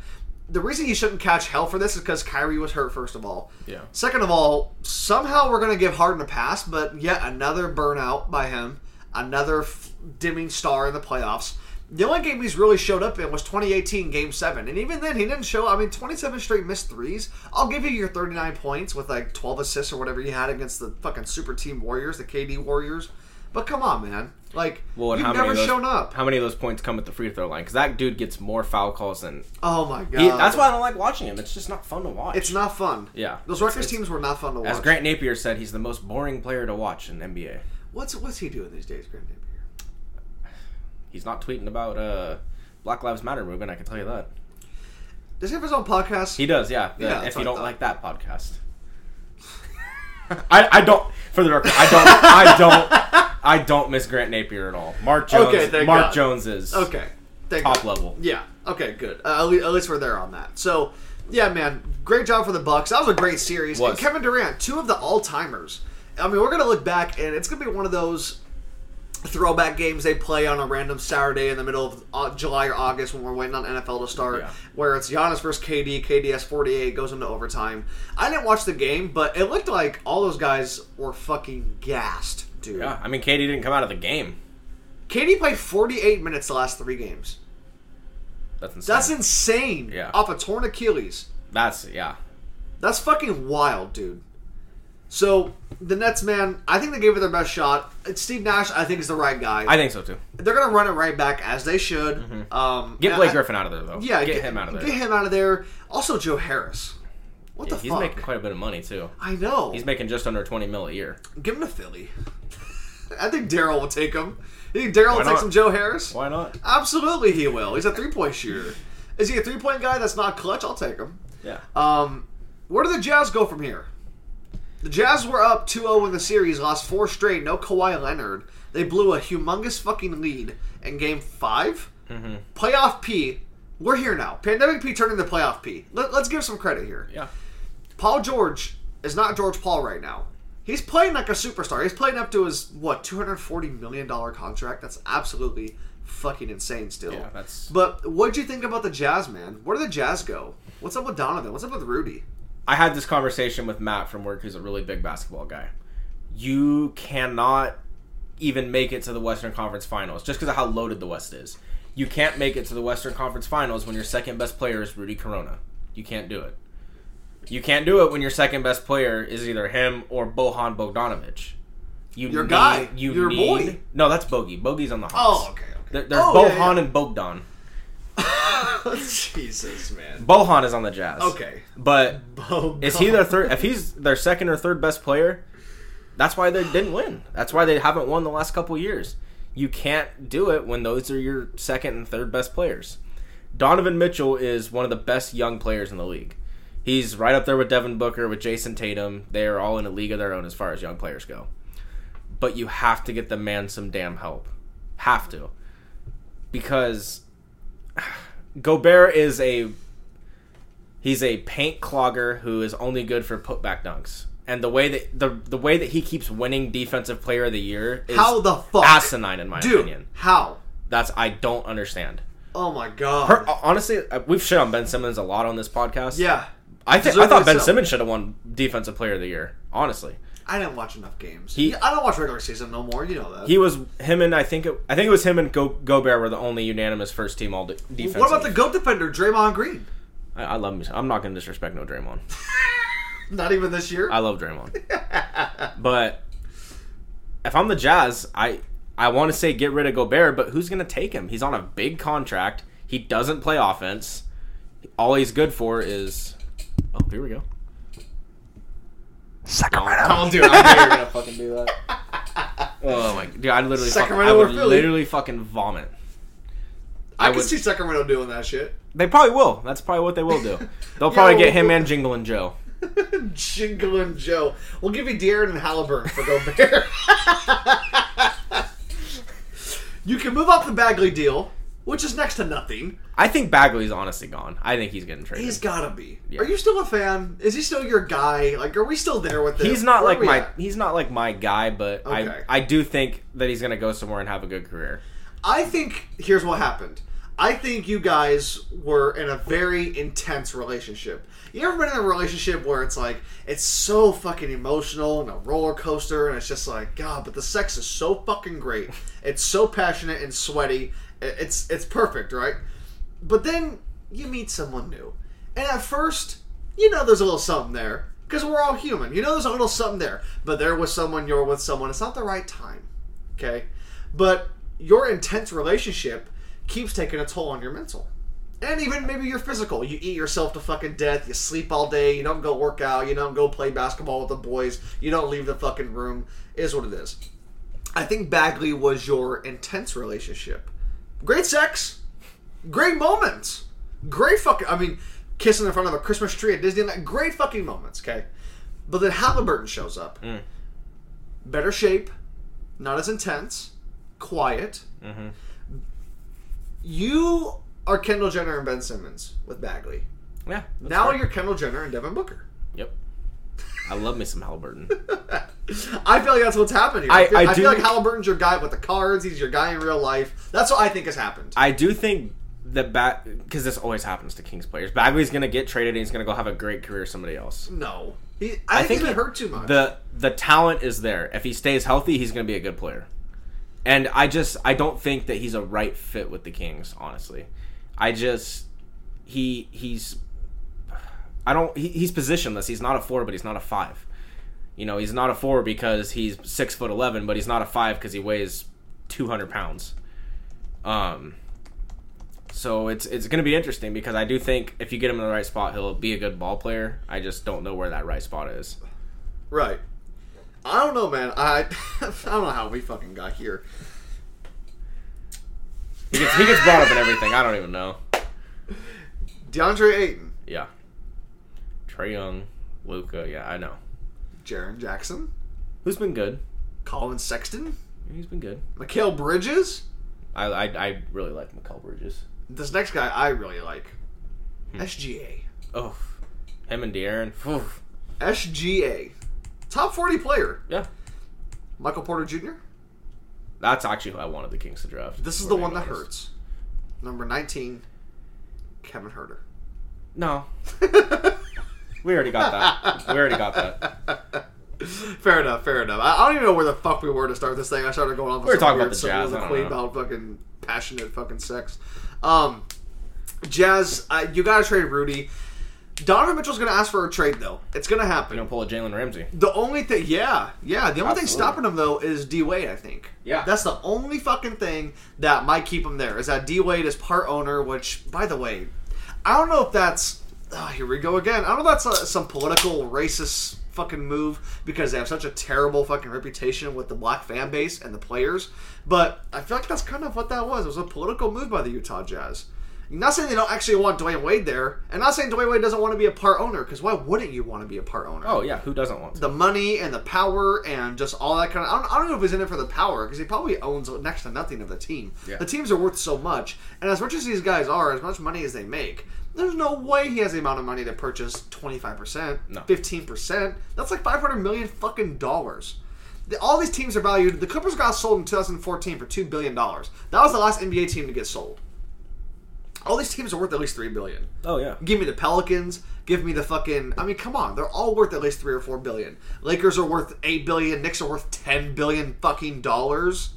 The reason he shouldn't catch hell for this is because Kyrie was hurt. First of all, Yeah. Second of all, somehow we're gonna give Harden a pass, but yet another burnout by him, another f- dimming star in the playoffs. The only game he's really showed up in was 2018 Game Seven, and even then he didn't show. I mean, 27 straight missed threes. I'll give you your 39 points with like 12 assists or whatever you had against the fucking super team Warriors, the KD Warriors. But come on, man, like Well, you've never those, shown up. How many of those points come at the free throw line? Because that dude gets more foul calls than. Oh my god, He, that's why I don't like watching him. It's just not fun to watch. it's not fun. Yeah. those Rockets teams were not fun to watch. As Grant Napear said, he's the most boring player to watch in NBA. What's what's he doing these days, Grant Napear? He's not tweeting about uh, Black Lives Matter movement. I can tell you that. Does he have his own podcast? He does, yeah. The- Yeah, if you don't thought. like that podcast, I, I don't. For the record, I don't. I don't. I don't miss Grant Napear at all. Mark Jones. Okay, Mark God. Jones is Okay. Thank top God. level. Yeah. Okay. Good. Uh, at, least, at least we're there on that. So, yeah, man, great job for the Bucks. That was a great series. Was. And Kevin Durant, two of the all timers. I mean, we're gonna look back, and it's gonna be one of those throwback games they play on a random Saturday in the middle of uh, July or August when we're waiting on NFL to start, Yeah. where it's Giannis versus KD. KD has 48, goes into overtime. I didn't watch the game, but it looked like all those guys were fucking gassed, dude. Yeah, I mean, KD didn't come out of the game. KD played 48 minutes the last three games. That's insane. That's insane. Yeah. Off a torn Achilles. That's yeah. That's fucking wild, dude. So the Nets, man, I think they gave it their best shot. It's Steve Nash, I think, is the right guy. I think so too. They're gonna run it right back as they should. Um, Get Blake I- Griffin out of there though. Yeah, get, him out of there. Get him out of there. Also, Joe Harris. What Yeah, the he's fuck? making quite a bit of money too. I know. He's making just under twenty mil a year. Give him to Philly. I think Daryl will take him. You think Daryl will take some Joe Harris? Why not? Absolutely, he will. He's a three point shooter. Is he a three point guy that's not clutch? I'll take him. Yeah. Um, where do the Jazz go from here? The Jazz were up 2-0 in the series, lost four straight, no Kawhi Leonard. They blew a humongous fucking lead in game 5 Mm-hmm. Playoff P. We're here now. Pandemic P turned into playoff P. Let, let's give some credit here. Yeah. Paul George is not George Paul right now. He's playing like a superstar. He's playing up to his what two hundred forty million dollar contract. That's absolutely fucking insane still. Yeah, that's- But what'd you think about the Jazz, man? Where did the Jazz go? What's up with Donovan? What's up with Rudy? I had this conversation with Matt from work, who's a really big basketball guy. You cannot even make it to the Western Conference Finals just because of how loaded the West is. You can't make it to the Western Conference Finals when your second best player is Rudy Corona. You can't do it. You can't do it when your second best player is either him or Bohan Bogdanovic. You Your need- guy. you Your need, boy. No, that's Bogey. Bogey's on the Hawks. Oh, okay, okay. There- there's Oh, Bohan yeah, yeah. and Bogdan. Jesus, man. Bohan is on the Jazz. Okay. but Bogdan. is he their third? If he's their second or third best player, that's why they didn't win. That's why they haven't won the last couple years. You can't do it when those are your second and third best players. Donovan Mitchell is one of the best young players in the league. He's right up there with Devin Booker, with Jayson Tatum. They are all in a league of their own as far as young players go. But you have to get the man some damn help. Have to. Because Gobert is a he's a paint clogger who is only good for putback dunks. And the way that the the way that he keeps winning defensive player of the year is How the fuck? asinine in my Dude, opinion. how? That's I don't understand. Oh my god. Per, honestly, uh, we've shit on Ben Simmons a lot on this podcast. yeah. I think I thought Ben so. Simmons should have won defensive player of the year. Honestly, I didn't watch enough games. He- I don't watch regular season no more. You know that. he was him and I think it, I think it was him and Go, Gobert were the only unanimous first team all de- defense. what about the goat defender, Draymond Green? I, I love me. I'm not going to disrespect no Draymond. Not even this year. I love Draymond. but if I'm the Jazz, I I want to say get rid of Gobert, but who's going to take him? He's on a big contract. He doesn't play offense. All he's good for is Oh, here we go. Sacramento. Oh, dude, I knew you were gonna fucking do that. Oh my, god. dude, I literally, fucking, I would Philly? literally fucking vomit. I, I can would- see Sacramento doing that shit. They probably will. That's probably what they will do. They'll probably Yo. get him and Jingle and Joe. Jingle and Joe. We'll give you De'Aaron and Halliburton for Gobert. you can move off the Bagley deal, which is next to nothing. I think Bagley's honestly gone. I think he's getting traded. He's gotta be. Yeah. Are you still a fan? Is he still your guy? Like, are we still there with this? He's not Where like my at? he's not like my guy, but Okay. I I do think that he's gonna go somewhere and have a good career. I think here's what happened. I think you guys were in a very intense relationship. You ever been in a relationship where it's like it's so fucking emotional and a roller coaster, and it's just like God, but the sex is so fucking great. It's so passionate and sweaty. It's it's perfect, right? But then you meet someone new, and at first, you know, there's a little something there because we're all human. You know, there's a little something there. But they're with someone, you're with someone. It's not the right time. Okay, but your intense relationship keeps taking a toll on your mental. And even maybe your physical. You eat yourself to fucking death. You sleep all day. You don't go work out. You don't go play basketball with the boys. You don't leave the fucking room. It is what it is. I think Bagley was your intense relationship. Great sex. Great moments. Great fucking. I mean, kissing in front of a Christmas tree at Disneyland. Great fucking moments, okay? But then Halliburton shows up. Mm. Better shape. Not as intense. Quiet. Mm-hmm. You are Kendall Jenner and Ben Simmons with Bagley. Yeah. Now fair. you're Kendall Jenner and Devin Booker. Yep. I love me some Halliburton. I feel like that's what's happening. I- feel, I I feel do- like Halliburton's your guy with the cards. He's your guy in real life. That's what I think has happened. I do think that back because this always happens to Kings players. Bagley's gonna get traded and he's gonna go have a great career somebody else. no, he, I, think, he's been he- hurt too much. The the talent is there. If he stays healthy, he's gonna be a good player. And I just I don't think that he's a right fit with the Kings. Honestly, I just he he's I don't he, he's positionless. He's not a four, but he's not a five. You know, he's not a four because he's six foot eleven, but he's not a five because he weighs two hundred pounds. Um. So it's it's going to be interesting because I do think if you get him in the right spot, he'll be a good ball player. I just don't know where that right spot is. Right. I don't know, man. I I don't know how we fucking got here. He gets he gets brought up in everything. I don't even know. DeAndre Ayton, Yeah. Trae Young, Luka. Yeah, I know. Jaren Jackson, Who's been good? Collin Sexton, He's been good. Mikal Bridges. I I, I really like Mikal Bridges. This next guy I really like. Hmm. SGA. Oh, him and De'Aaron. Phew. SGA. Top 40 player. Yeah, Michael Porter Jr. that's actually who I wanted the Kings to draft. This is the one that honest. hurts. Number 19, Kevin Huerter. No, we already got that. we already got that. fair enough, fair enough. I, I don't even know where the fuck we were to start this thing. I started going on. We were talking about the Jazz, the Queen about fucking passionate fucking sex. Um, Jazz, uh, you gotta trade Rudy. Donovan Mitchell's gonna ask for a trade though. It's gonna happen. You don't pull a Jalen Ramsey. The only thing, yeah, yeah. The only thing stopping him though is D Wade. I think. Yeah. that's the only fucking thing that might keep him there. Is that D Wade is part owner? Which, by the way, I don't know if that's. Oh, here we go again. I don't know if that's a, some political racist fucking move because they have such a terrible fucking reputation with the black fan base and the players. But I feel like that's kind of what that was. It was a political move by the Utah Jazz. Not saying they don't actually want Dwyane Wade there, and not saying Dwyane Wade doesn't want to be a part owner. Because why wouldn't you want to be a part owner? Oh yeah, who doesn't want to? the money and the power and just all that kind of. I don't, I don't know if he's in it for the power because he probably owns next to nothing of the team. Yeah. The teams are worth so much, and as much as these guys are, as much money as they make, there's no way he has the amount of money to purchase twenty five percent, No. fifteen percent. That's like five hundred million fucking dollars. The- All these teams are valued. The Clippers got sold in 2014 for two billion dollars. That was the last NBA team to get sold. All these teams are worth at least three billion. Oh yeah. Give me the Pelicans. Give me the fucking. I mean, come on. They're all worth at least three or four billion. Lakers are worth eight billion. Knicks are worth ten billion fucking dollars.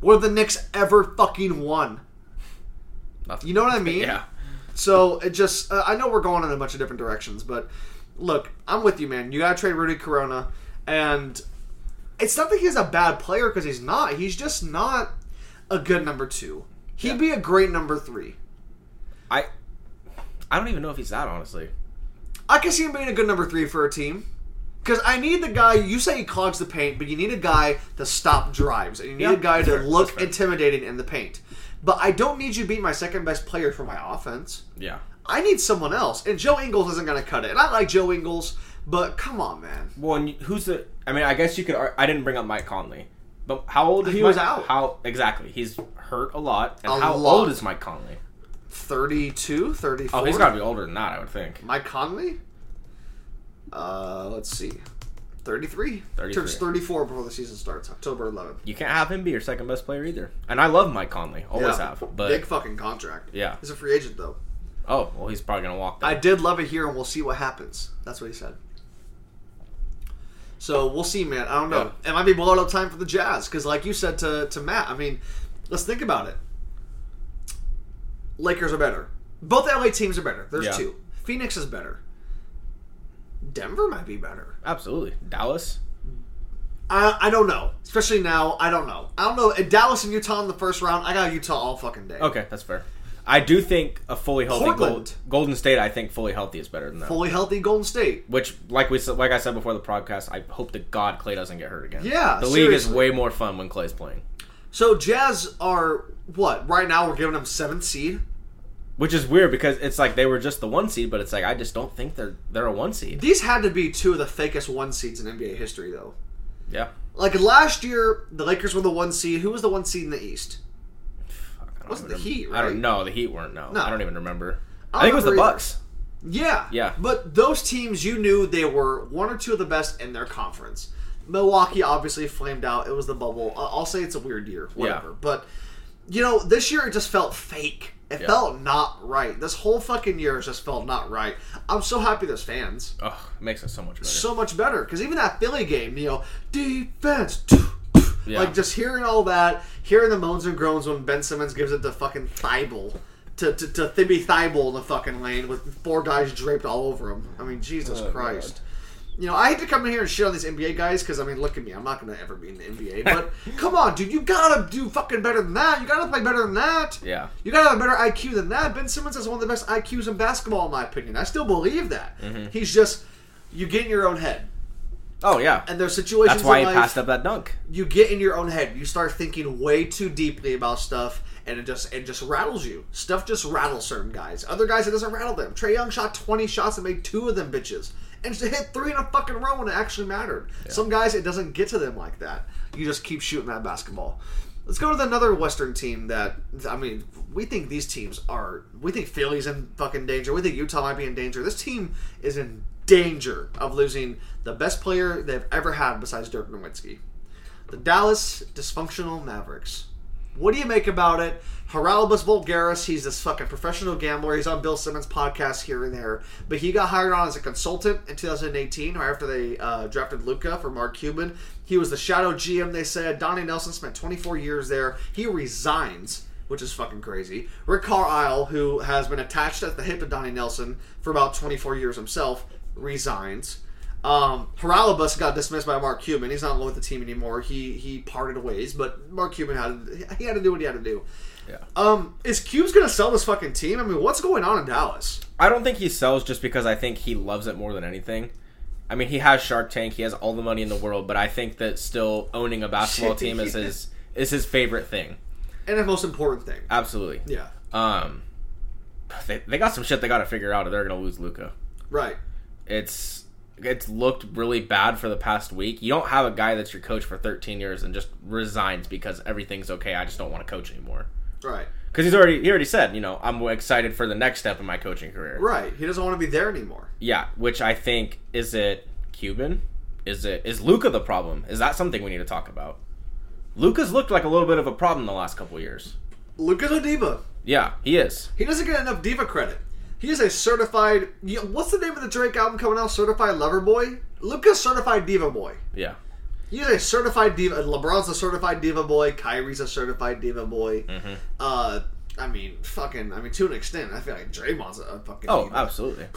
What have the Knicks ever fucking won? Nothing. You know what I mean? Yeah. So it just. Uh, I know we're going in a bunch of different directions, but look, I'm with you, man. You gotta trade Rudy Corona, and it's not that he's a bad player because he's not. He's just not a good number two. He'd Yeah. be a great number three. I I don't even know if he's that honestly. I can see him being a good number three for a team. Because I need the guy. You say he clogs the paint, but you need a guy to stop drives, and you need Yeah, a guy to fair, look intimidating in the paint. But I don't need you being my second best player for my offense. Yeah. I need someone else, and Joe Ingles isn't going to cut it. And I like Joe Ingles, but come on, man. Well, and who's the? I mean, I guess you could. I didn't bring up Mike Conley, but how old is He Mike, was out. How exactly? He's hurt a lot. And A how lot. old is Mike Conley? 32, 34. Oh, he's got to be older than that, I would think. Mike Conley? Uh, let's see. 33. 33. Turns 34 before the season starts, October 11th. You can't have him be your second best player either. And I love Mike Conley, always Yeah. have. But Big fucking contract. Yeah. He's a free agent, though. oh, well, he's probably gonna walk. There. I did love it here, and we'll see what happens. That's what he said. So we'll see, man. I don't know. It might be blowout up time for the Jazz because, like you said to to Matt, I mean, let's think about it. Lakers are better. Both LA teams are better. There's Yeah. two. Phoenix is better. Denver might be better. Absolutely, Dallas. I, I don't know. Especially now, I don't know. I don't know. Dallas and Utah in the first round, I got Utah all fucking day. Okay, that's fair. I do think a fully healthy Portland. Gold, Golden State. I think fully healthy is better than that. Fully healthy Golden State. Which, like we like I said before the podcast, I hope to God Klay doesn't get hurt again. Yeah, the league is way more fun when Klay's playing. So Jazz are what? Right now we're giving them seventh seed. Which is weird because it's like they were just the one seed, but it's like I just don't think they're they're a one seed. These had to be two of the fakest one seeds in NBA history, though. Yeah. Like last year, the Lakers were the one seed. Who was the one seed in the East? Fuck, I don't Wasn't the Heat, I don't know. The Heat weren't. No, No. I don't even remember. I I, think it was the either. Bucks. Yeah, Yeah. But those teams, you knew they were one or two of the best in their conference. Milwaukee obviously flamed out. It was the bubble. I'll say it's a weird year, whatever. Yeah. But you know, this year it just felt fake. It Yeah. felt not right. This whole fucking year has just felt not right. I'm so happy there's fans. Oh, it makes it so much better. so much better because even that Philly game, you know, defense, Yeah. like just hearing all that, hearing the moans and groans when Ben Simmons gives it to fucking Thybulle, to to, to Thibby Thybulle in the fucking lane with four guys draped all over him. I mean, Jesus Oh, Christ. You know, I hate to come in here and shit on these NBA guys because I mean, look at me. I'm not going to ever be in the NBA, but come on, dude, you gotta do fucking better than that. You gotta play better than that. Yeah. You gotta have a better IQ than that. Ben Simmons has one of the best IQs in basketball, in my opinion. I still believe that. Mm-hmm. He's just you get in your own head, Oh yeah. and there's situations. That's why he life, passed up that dunk. you get in your own head. You start thinking way too deeply about stuff, and it just it just rattles you. Stuff just rattles certain guys. Other guys, it doesn't rattle them. Trae Young shot 20 shots and made two of them bitches, and just hit three in a fucking row when it actually mattered. Some guys, it doesn't get to them like that. You just keep shooting that basketball. Let's go to another Western team that I mean, we think these teams are. We think Philly's in fucking danger. We think Utah might be in danger. This team is in danger of losing the best player they've ever had besides Dirk Nowitzki. The Dallas dysfunctional Mavericks. What do you make about it? Haralabos Voulgaris, he's this fucking professional gambler. He's on Bill Simmons' podcast here and there. But he got hired on as a consultant in 2018, right after they uh, drafted Luka for Mark Cuban. He was the shadow GM, they said. Donnie Nelson spent 24 years there. He resigns, which is fucking crazy. Rick Carlisle, who has been attached at the hip to Donnie Nelson for about 24 years himself, resigns. Um, got dismissed by Mark Cuban. He's not with the team anymore. He he parted ways, but Mark Cuban had he had to do what he had to do. Yeah. Um, is Cubes gonna sell this fucking team? I mean, what's going on in Dallas? I don't think he sells just because I think he loves it more than anything. I mean, he has Shark Tank, he has all the money in the world, but I think that still owning a basketball team is his is his favorite thing. And the most important thing, Absolutely. yeah, Um, they, they got some shit they got to figure out, or they're gonna lose Luka. right. It's it's looked really bad for the past week. You don't have a guy that's your coach for 13 years and just resigns because everything's okay. I just don't want to coach anymore. Right. Because he's already he already said, you know, I'm excited for the next step in my coaching career. Right. He doesn't want to be there anymore. Yeah, which I think is it Cuban? Is it is Luka the problem? Is that something we need to talk about? Luka's looked like a little bit of a problem the last couple years. Luka's a diva. Yeah, he is. He doesn't get enough diva credit. He is a certified. You what's the name of the Drake album coming out? Certified Lover Boy. Luka's certified diva boy. Yeah. He's a certified diva. LeBron's a certified diva boy. Kyrie's a certified diva boy. Mm-hmm. Uh, I mean, fucking. I mean, to an extent, I feel like Draymond's a fucking. Oh, diva. absolutely.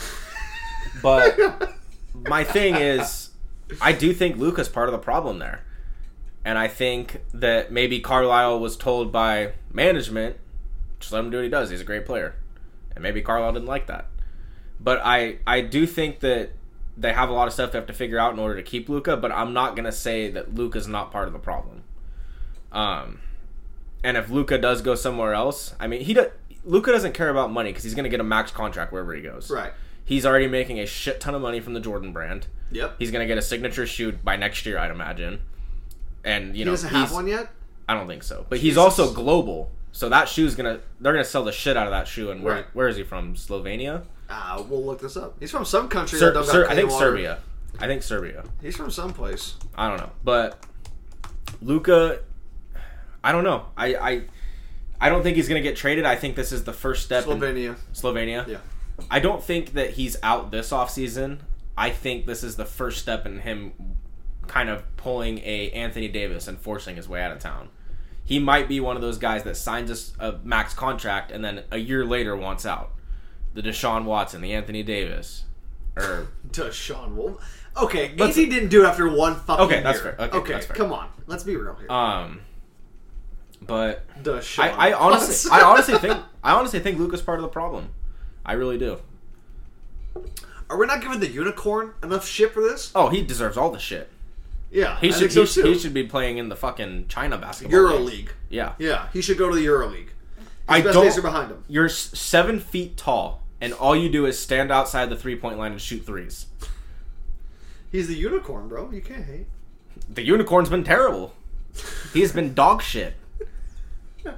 But my thing is, I do think Luka's part of the problem there. And I think that maybe Carlisle was told by management, just let him do what he does. He's a great player. And maybe Carlisle didn't like that. But I, I do think that they have a lot of stuff they have to figure out in order to keep Luka, but I'm not going to say that Luka's not part of the problem. Um, and if Luka does go somewhere else, I mean, he do, Luka doesn't care about money because he's going to get a max contract wherever he goes. Right. He's already making a shit ton of money from the Jordan brand. Yep. He's going to get a signature shoe by next year, I'd imagine. And you he know, doesn't he's, have one yet. I don't think so. But he's also global, so that shoe's gonna they're gonna sell the shit out of that shoe. And where Right. where is he from? Slovenia? Uh, we'll look this up. He's from some country Ser- that don't got I think water. Serbia. I think Serbia. He's from someplace. I don't know, but Luka, I don't know. I I I don't think he's gonna get traded. I think this is the first step. Slovenia. Slovenia. Yeah. I don't think that he's out this offseason. I think this is the first step in him kind of pulling a Anthony Davis and forcing his way out of town. He might be one of those guys that signs a, a max contract and then a year later wants out. The Deshaun Watson, the Anthony Davis, or Deshaun Wolf. Okay, Let's- didn't do it after one fucking Okay, that's year. fair. Okay, that's fair. come on. Let's be real here. um. But Deshaun. I, I honestly, I honestly think, I honestly think Luka's part of the problem. I really do. Are we not giving the unicorn enough shit for this? Oh, he deserves all the shit. Yeah, He I should, so he, he should be playing in the fucking China basketball Euro league. League. Yeah. Yeah, he should go to the Euro League. His I best don't. days are behind him. You're seven feet tall, and all you do is stand outside the three point line and shoot threes. He's the unicorn, bro. You can't hate. The unicorn's been terrible. He has been dog shit.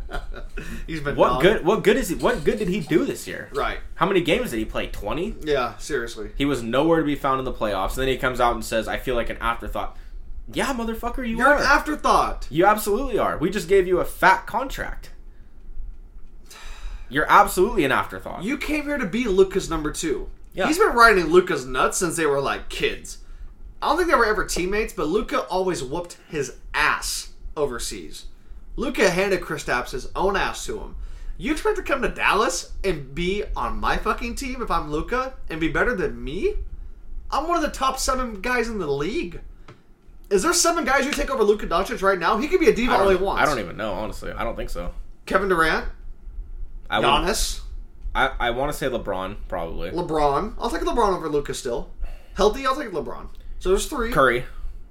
He's been What dog- good? What good is he? What good did he do this year? Right. How many games did he play? Twenty. Yeah. Seriously. He was nowhere to be found in the playoffs. And then he comes out and says, "I feel like an afterthought." Yeah, motherfucker, you You're are. an afterthought. you absolutely are. We just gave you a fat contract. You're absolutely an afterthought. You came here to be Luka's number two. Yeah. He's been riding Luka's nuts since they were like kids. I don't think they were ever teammates, but Luka always whooped his ass overseas. Luka handed Kristaps his own ass to him. You expect to come to Dallas and be on my fucking team if I'm Luka and be better than me? I'm one of the top seven guys in the league. Is there seven guys you take over Luka Doncic right now? He could be a diva all he wants. I don't even know, honestly. I don't think so. Kevin Durant, I would, I, I want to say LeBron, probably. LeBron. I'll take LeBron over Luka still. Healthy, I'll take LeBron. So there's three. Curry.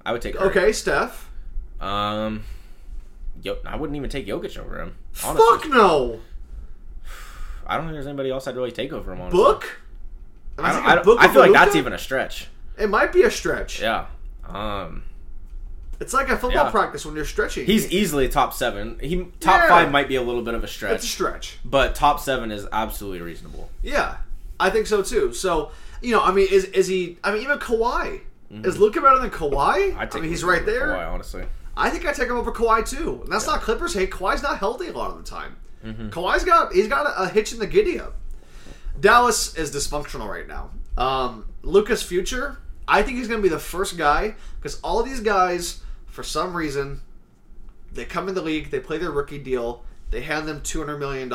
I would take Curry. Okay, Steph. Um, Yo, I wouldn't even take Jokic over him. Honestly. Fuck no. I don't think there's anybody else I'd really take over him. Honestly. Book. I, I, don't- Book I feel like that's even a stretch. It might be a stretch. Yeah. Um, It's like a football Yeah. practice when you're stretching. he's easily top seven. He top Yeah. five might be a little bit of a it's a stretch, stretch. but top seven is absolutely reasonable. Yeah, I think so too. So you know, I mean, is is he? I mean, even Kawhi. Is Luka better than Kawhi? I I mean, he's right there. Kawhi, honestly. I think I take him over Kawhi too. And that's not Clippers hate. Kawhi's not healthy a lot of the time. Kawhi's got he's got a, a hitch in the giddy up. Dallas is dysfunctional right now. Um, Luka's future, I think he's going to be the first guy because all of these guys, for some reason, they come in the league, they play their rookie deal, they hand them $200 million,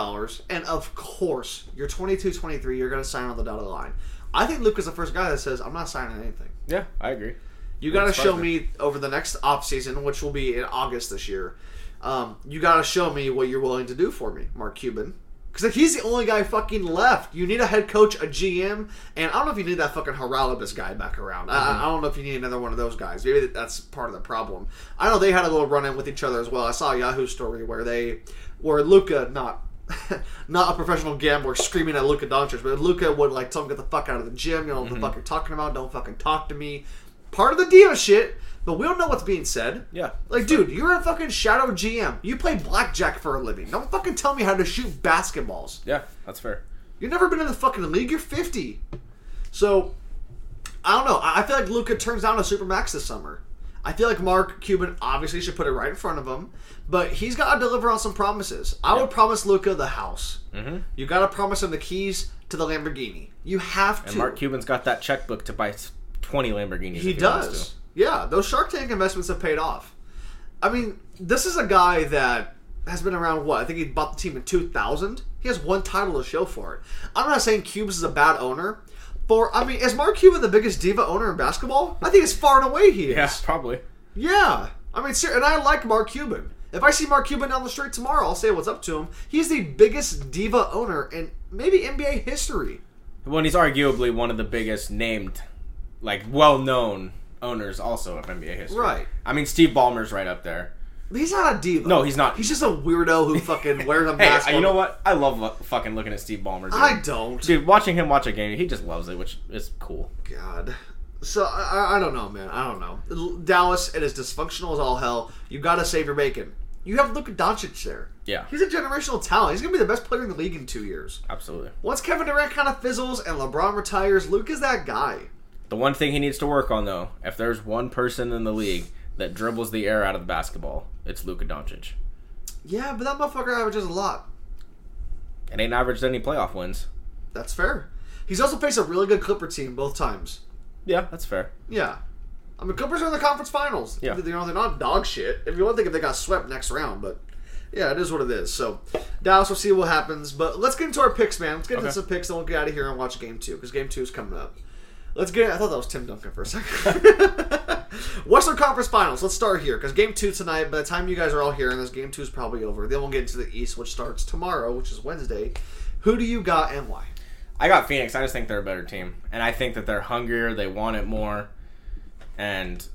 and of course, you're 22, 23, you're going to sign on the dotted line. I think Luke is the first guy that says, I'm not signing anything. Yeah, I agree. You got to show me over the next off season, which will be in August this year. Um, you got to show me what you're willing to do for me, Mark Cuban, because he's the only guy fucking left. You need a head coach, a GM, and I don't know if you need that fucking Haralabos guy back around. I, mm-hmm. I don't know if you need another one of those guys. Maybe that's part of the problem. I know they had a little run in with each other as well. I saw a Yahoo story where they, where Luka not. not a professional gambler screaming at Luka Doncic, but Luka would like tell him get the fuck out of the gym. You know what the mm-hmm. fuck you're talking about. Don't fucking talk to me. Part of the diva shit, but we don't know what's being said. Yeah. Like, dude, you're a fucking shadow GM. You play blackjack for a living. Don't fucking tell me how to shoot basketballs. Yeah, that's fair. You've never been in the fucking league. You're 50. So, I don't know. I feel like Luka turns down a Supermax this summer. I feel like Mark Cuban obviously should put it right in front of him, but he's got to deliver on some promises. I would promise Luka the house. Mm-hmm. You got to promise him the keys to the Lamborghini. You have to. And Mark Cuban's got that checkbook to buy twenty Lamborghinis. He wants does. Yeah, those Shark Tank investments have paid off. I mean, this is a guy that has been around. What I think he bought the team in 2000. He has one title to show for it. I'm not saying Cubes is a bad owner. For I mean, is Mark Cuban the biggest diva owner in basketball? I think it's far and away he is. Yeah, probably. Yeah. I mean, ser- and I like Mark Cuban. If I see Mark Cuban down the street tomorrow, I'll say what's up to him. He's the biggest diva owner in maybe NBA history. Well, he's arguably one of the biggest named, like well-known owners also of NBA history. Right. I mean, Steve Ballmer's right up there. He's not a diva. No, he's not. He's just a weirdo who fucking wears a Hey, mask. you know what? I love lo- fucking looking at Steve Ballmer. Dude. I don't. Dude, watching him watch a game, he just loves it, which is cool. God. So I, I- don't know, man. I don't know. Dallas, it is dysfunctional as all hell. You got to save your bacon. You have Luka Doncic there. Yeah. He's a generational talent. He's gonna be the best player in the league in two years. Absolutely. Once Kevin Durant kind of fizzles and LeBron retires, Luke is that guy. The one thing he needs to work on, though, if there's one person in the league that dribbles the air out of the basketball, it's Luka Doncic. Yeah, but that motherfucker averages a lot. It ain't averaged any playoff wins. That's fair. He's also faced a really good Clipper team both times. Yeah, that's fair. Yeah. I mean, Clippers are in the conference finals. Yeah. You know, they're not dog shit. If you want to think if they got swept next round, but yeah, it is what it is. So, Dallas, we'll see what happens. But let's get into our picks, man. Let's get into some picks, and we'll get out of here and watch game two, because game two is coming up. Let's get it. I thought that was Tim Duncan for a second. Western Conference Finals. Let's start here, because game two tonight, by the time you guys are all here, and this game two is probably over, then we'll get into the East, which starts tomorrow, which is Wednesday. Who do you got and why? I got Phoenix. I just think they're a better team, and I think that they're hungrier. They want it more, and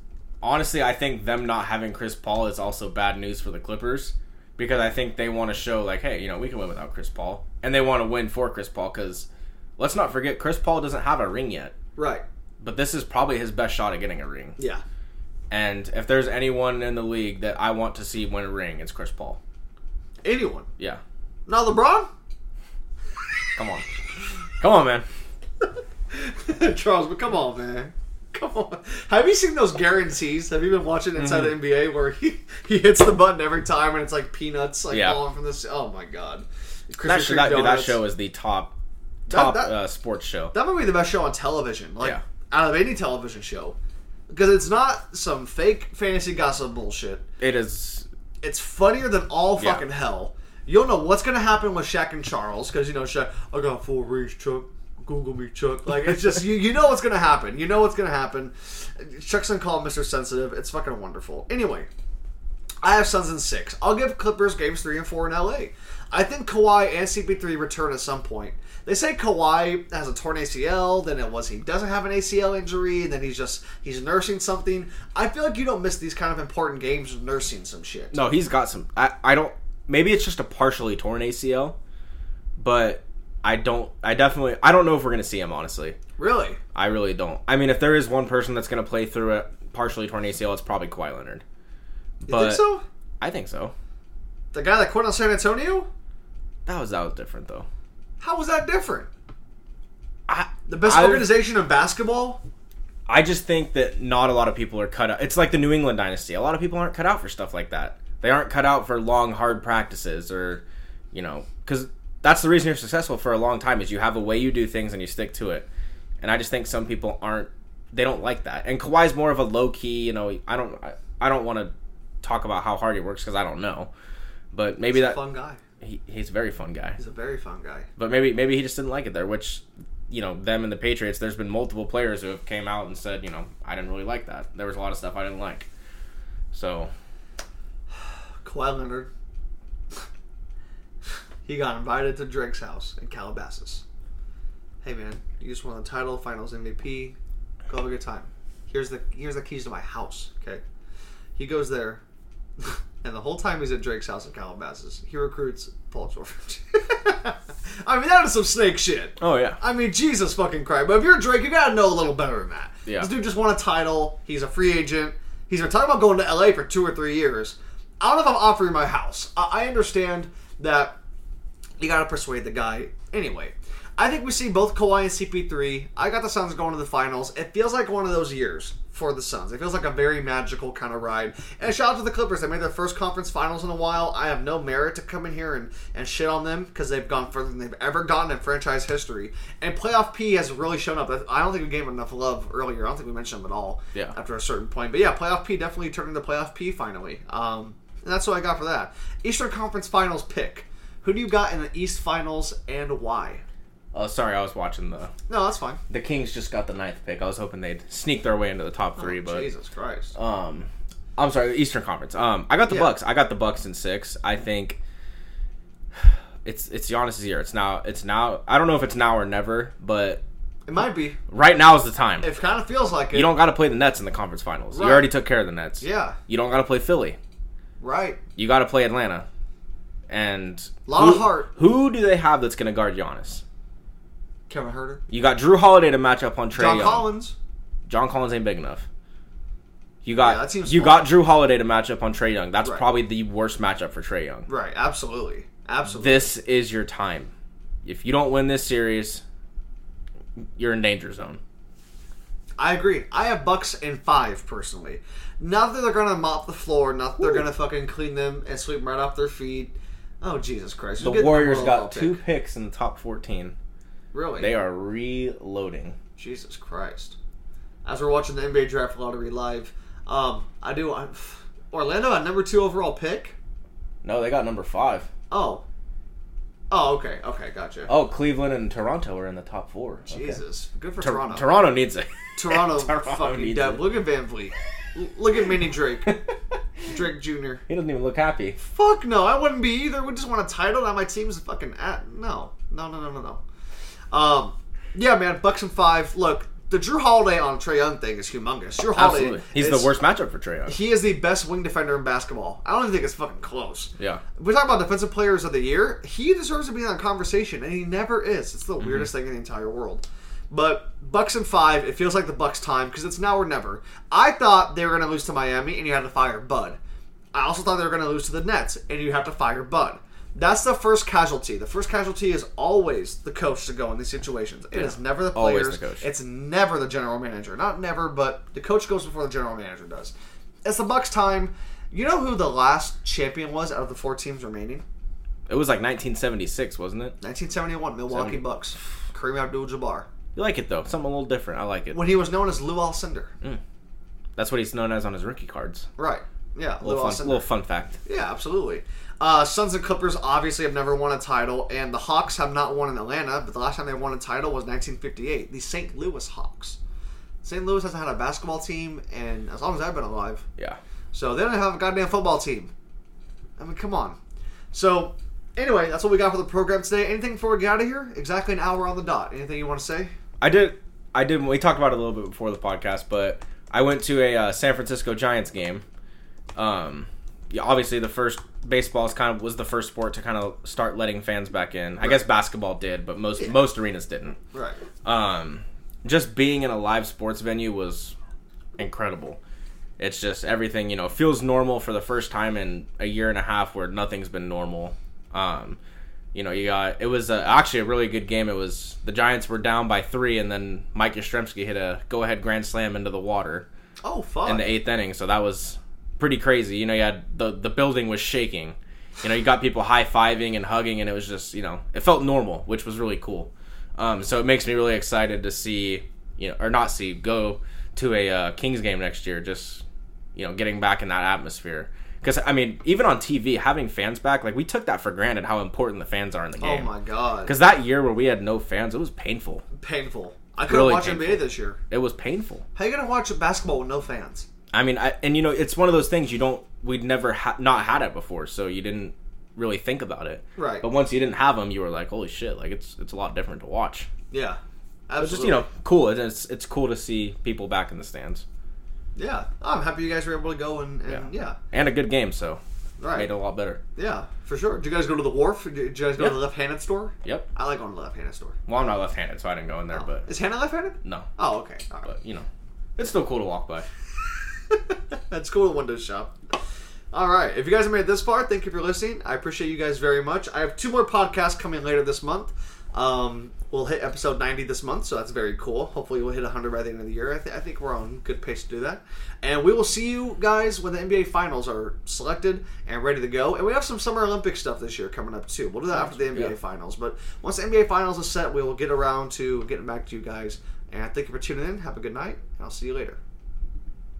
honestly, I think them not having Chris Paul is also bad news for the Clippers because I think they want to show like, hey, you know, we can win without Chris Paul, and they want to win for Chris Paul because let's not forget Chris Paul doesn't have a ring yet, Right. but this is probably his best shot at getting a ring. Yeah. And if there's anyone in the league that I want to see win a ring, it's Chris Paul. Anyone. Yeah, Now, LeBron? come on, come on, man. Charles, but come on, man. Come on. Have you seen those guarantees? Have you been watching Inside Mm-hmm. the NBA where he, he hits the button every time and it's like peanuts like Yeah. falling from this? Oh my god. That, Krispy sh- Kreme that, dude, that show is the top top that- uh, sports show. That might be the best show on television. Like Yeah. out of any television show. Because it's not some fake fantasy gossip bullshit. It is It's funnier than all Yeah. fucking hell. You don't know what's gonna happen with Shaq and Charles because you know Shaq. I got full range, Chuck. Google me, Chuck. Like it's just you. You know what's gonna happen. You know what's gonna happen. Chuck's gonna call Mr. Sensitive. It's fucking wonderful. Anyway, I have Suns in six. I'll give Clippers games three and four in LA. I think Kawhi and CP3 return at some point. They say Kawhi has a torn ACL, then it was he doesn't have an ACL injury, and then he's just he's nursing something. I feel like you don't miss these kind of important games of nursing some shit. No, he's got some. I, I don't. Maybe it's just a partially torn ACL, but I don't. I definitely. I don't know if we're gonna see him. Honestly, Really? I really don't. I mean, if there is one person that's gonna play through a partially torn ACL, it's probably Kawhi Leonard. You But think so? I think so. The guy that quit on San Antonio? That was that was different though. How was that different? I The best I- organization in basketball? I just think that not a lot of people are cut out. It's like the New England dynasty. A lot of people aren't cut out for stuff like that. They aren't cut out for long, hard practices or, you know, because that's the reason you're successful for a long time is you have a way you do things and you stick to it. And I just think some people aren't. They don't like that. And Kawhi's more of a low key. You know, I don't. I, I don't want to talk about how hard he works because I don't know. But maybe He's a that fun guy. He, he's a very fun guy. He's a very fun guy. But maybe maybe he just didn't like it there, which you know, them and the Patriots, there's been multiple players who have came out and said, you know, I didn't really like that. There was a lot of stuff I didn't like. So Kawhi Leonard. he got invited to Drake's house in Calabasas. Hey man, you just won the title, Finals MVP. Go have a good time. Here's the here's the keys to my house. Okay, he goes there, and the whole time he's at Drake's house in Calabasas, he recruits Paul George. I mean, that is some snake shit. Oh yeah. I mean, Jesus fucking Christ. But if you're Drake, you gotta know a little better than that. Yeah. This dude just won a title. He's a free agent. He's been talking about going to LA for two or three years. I don't know if I'm offering my house. I, I understand that you gotta persuade the guy. Anyway, I think we see both Kawhi and CP3. I got the Suns going to the finals. It feels like one of those years for the Suns. It feels like a very magical kind of ride. And shout out to the Clippers. They made their first conference finals in a while. I have no merit to come in here and, and shit on them because they've gone further than they've ever gotten in franchise history. And playoff P has really shown up. I don't think we gave him enough love earlier. I don't think we mentioned him at all Yeah. after a certain point. But yeah, playoff P definitely turned into playoff P finally. Um, and that's what I got for that. Eastern Conference Finals pick. Who do you got in the East Finals and why? Oh, sorry, I was watching the No, that's fine. the Kings just got the ninth pick. I was hoping they'd sneak their way into the top three, Oh, but Jesus Christ. um, I'm sorry, the Eastern Conference. Um, I got the Yeah. Bucks. I got the Bucks in six. I think it's it's Giannis's year. It's now. It's now. I don't know if it's now or never, but it might be. right now is the time. It kind of feels like it. You don't got to play the Nets in the conference finals. Right. You already took care of the Nets. Yeah. You don't got to play Philly. Right. You got to play Atlanta. And a Lot who, of heart. Who do they have that's going to guard Giannis? Kevin Huerter. You got Jrue Holiday to match up on Trae Young. John Young. Collins. John Collins ain't big enough. You got Yeah, you got Jrue Holiday to match up on Trae Young. That's Right. probably the worst matchup for Trae Young. Right. Absolutely. Absolutely. This is your time. If you don't win this series, you're in danger zone. I agree. I have Bucks in five personally. Not that they're gonna mop the floor. Not that they're gonna fucking clean them and sweep them right off their feet. Oh Jesus Christ! The Who's getting Warriors number got one two pick? picks in the top 14. Really? They are reloading. Jesus Christ. As we're watching the NBA Draft Lottery live, um, I do. I, Orlando at number two overall pick. No, they got number five. Oh. Oh, okay. Okay, gotcha. Oh, Cleveland and Toronto are in the top four. Okay. Jesus. Good for Tor- Toronto. Toronto needs it. Toronto, Toronto fucking dead. it. Look at VanVleet. Look at Mini Drake. Drake Jr. He doesn't even look happy. Fuck no, I wouldn't be either. We just want a title. Now my team's fucking at no, no, no, no, no, no. Um, yeah, man, Bucks and five. Look, the Jrue Holiday on Trae Young thing is humongous. Jrue Holiday, Absolutely. He's is- the worst matchup for Trae Young. He is the best wing defender in basketball. I don't even think it's fucking close. Yeah. We talk about defensive players of the year, he deserves to be in that conversation, and he never is. It's the Mm-hmm. weirdest thing in the entire world. But Bucks and five, it feels like the Bucks' time because it's now or never. I thought they were going to lose to Miami, and you had to fire Bud. I also thought they were going to lose to the Nets, and you have to fire Bud. That's the first casualty. The first casualty is always the coach to go in these situations. It is never the Always players. the coach. It's never the general manager. Not never, but the coach goes before the general manager does. It's the Bucks' time. You know who the last champion was out of the four teams remaining? It was like 1976, wasn't it? 1971, Milwaukee Seventy. Bucks. Kareem Abdul-Jabbar. You like it though. Something a little different. I like it. When he was known as Lew Alcindor. Mm. That's what he's known as on his rookie cards. Right. Yeah, little, Lew fun, Alcindor. little fun fact. Yeah, absolutely. Uh, Suns and Clippers obviously have never won a title, and the Hawks have not won in Atlanta, but the last time they won a title was 1958. The St. Louis Hawks. St. Louis hasn't had a basketball team, and as long as I've been alive, Yeah. so they don't have a goddamn football team. I mean, come on. So, anyway, that's what we got for the program today. Anything before we get out of here? Exactly an hour on the dot. Anything you want to say? I did. I did. We talked about it a little bit before the podcast, but I went to a uh, San Francisco Giants game. Um, yeah, obviously the first baseball is kind of was the first sport to kind of start letting fans back in. I guess basketball did, but most most arenas didn't. Right. Um, just being in a live sports venue was incredible. It's just everything you know feels normal for the first time in a year and a half where nothing's been normal. Um, you know, you got it was uh, actually a really good game. It was the Giants were down by three, and then Mike Yastrzemski hit a go-ahead grand slam into the water Oh, fuck. in the eighth inning. So that was pretty crazy. You know, you had the the building was shaking. You know, you got people high fiving and hugging, and it was just you know it felt normal, which was really cool. Um, so it makes me really excited to see you know or not see go to a uh, Kings game next year. Just you know, getting back in that atmosphere. Because I mean, even on TV, having fans back, like we took that for granted how important the fans are in the game. oh, my God. Because that year where we had no fans, it was painful. Painful. I couldn't Really watch painful. NBA this year. It was painful. How you going to watch basketball with no fans? I mean, I, and you know, it's one of those things you don't. We'd never ha- not had it before, so you didn't really think about it. Right. But once you didn't have them, you were like, "Holy shit!" Like it's it's a lot different to watch. Yeah. Absolutely. just you know, cool. It's it's cool to see people back in the stands Yeah. Oh, I'm happy you guys were able to go and, and yeah. and a good game, so Right. made it a lot better. Yeah, for sure. Did you guys go to the wharf? Did you guys go Yeah. to the left-handed store? Yep. I like going to the left-handed store. Well, I'm not left-handed, so I didn't go in there, oh. but Is Hannah left-handed? no. Oh, okay. Right. But you know, it's still cool to walk by. That's cool to window shop. All right. If you guys have made it this far, thank you for listening. I appreciate you guys very much. I have two more podcasts coming later this month. Um, we'll hit episode 90 this month, so that's very cool. Hopefully, we'll hit 100 by the end of the year. I, th- I think we're on good pace to do that. And we will see you guys when the NBA finals are selected and ready to go. And we have some Summer Olympic stuff this year coming up, too. We'll do that after the NBA Yeah. finals. But once the NBA finals is set, we will get around to getting back to you guys. And thank you for tuning in. Have a good night, and I'll see you later.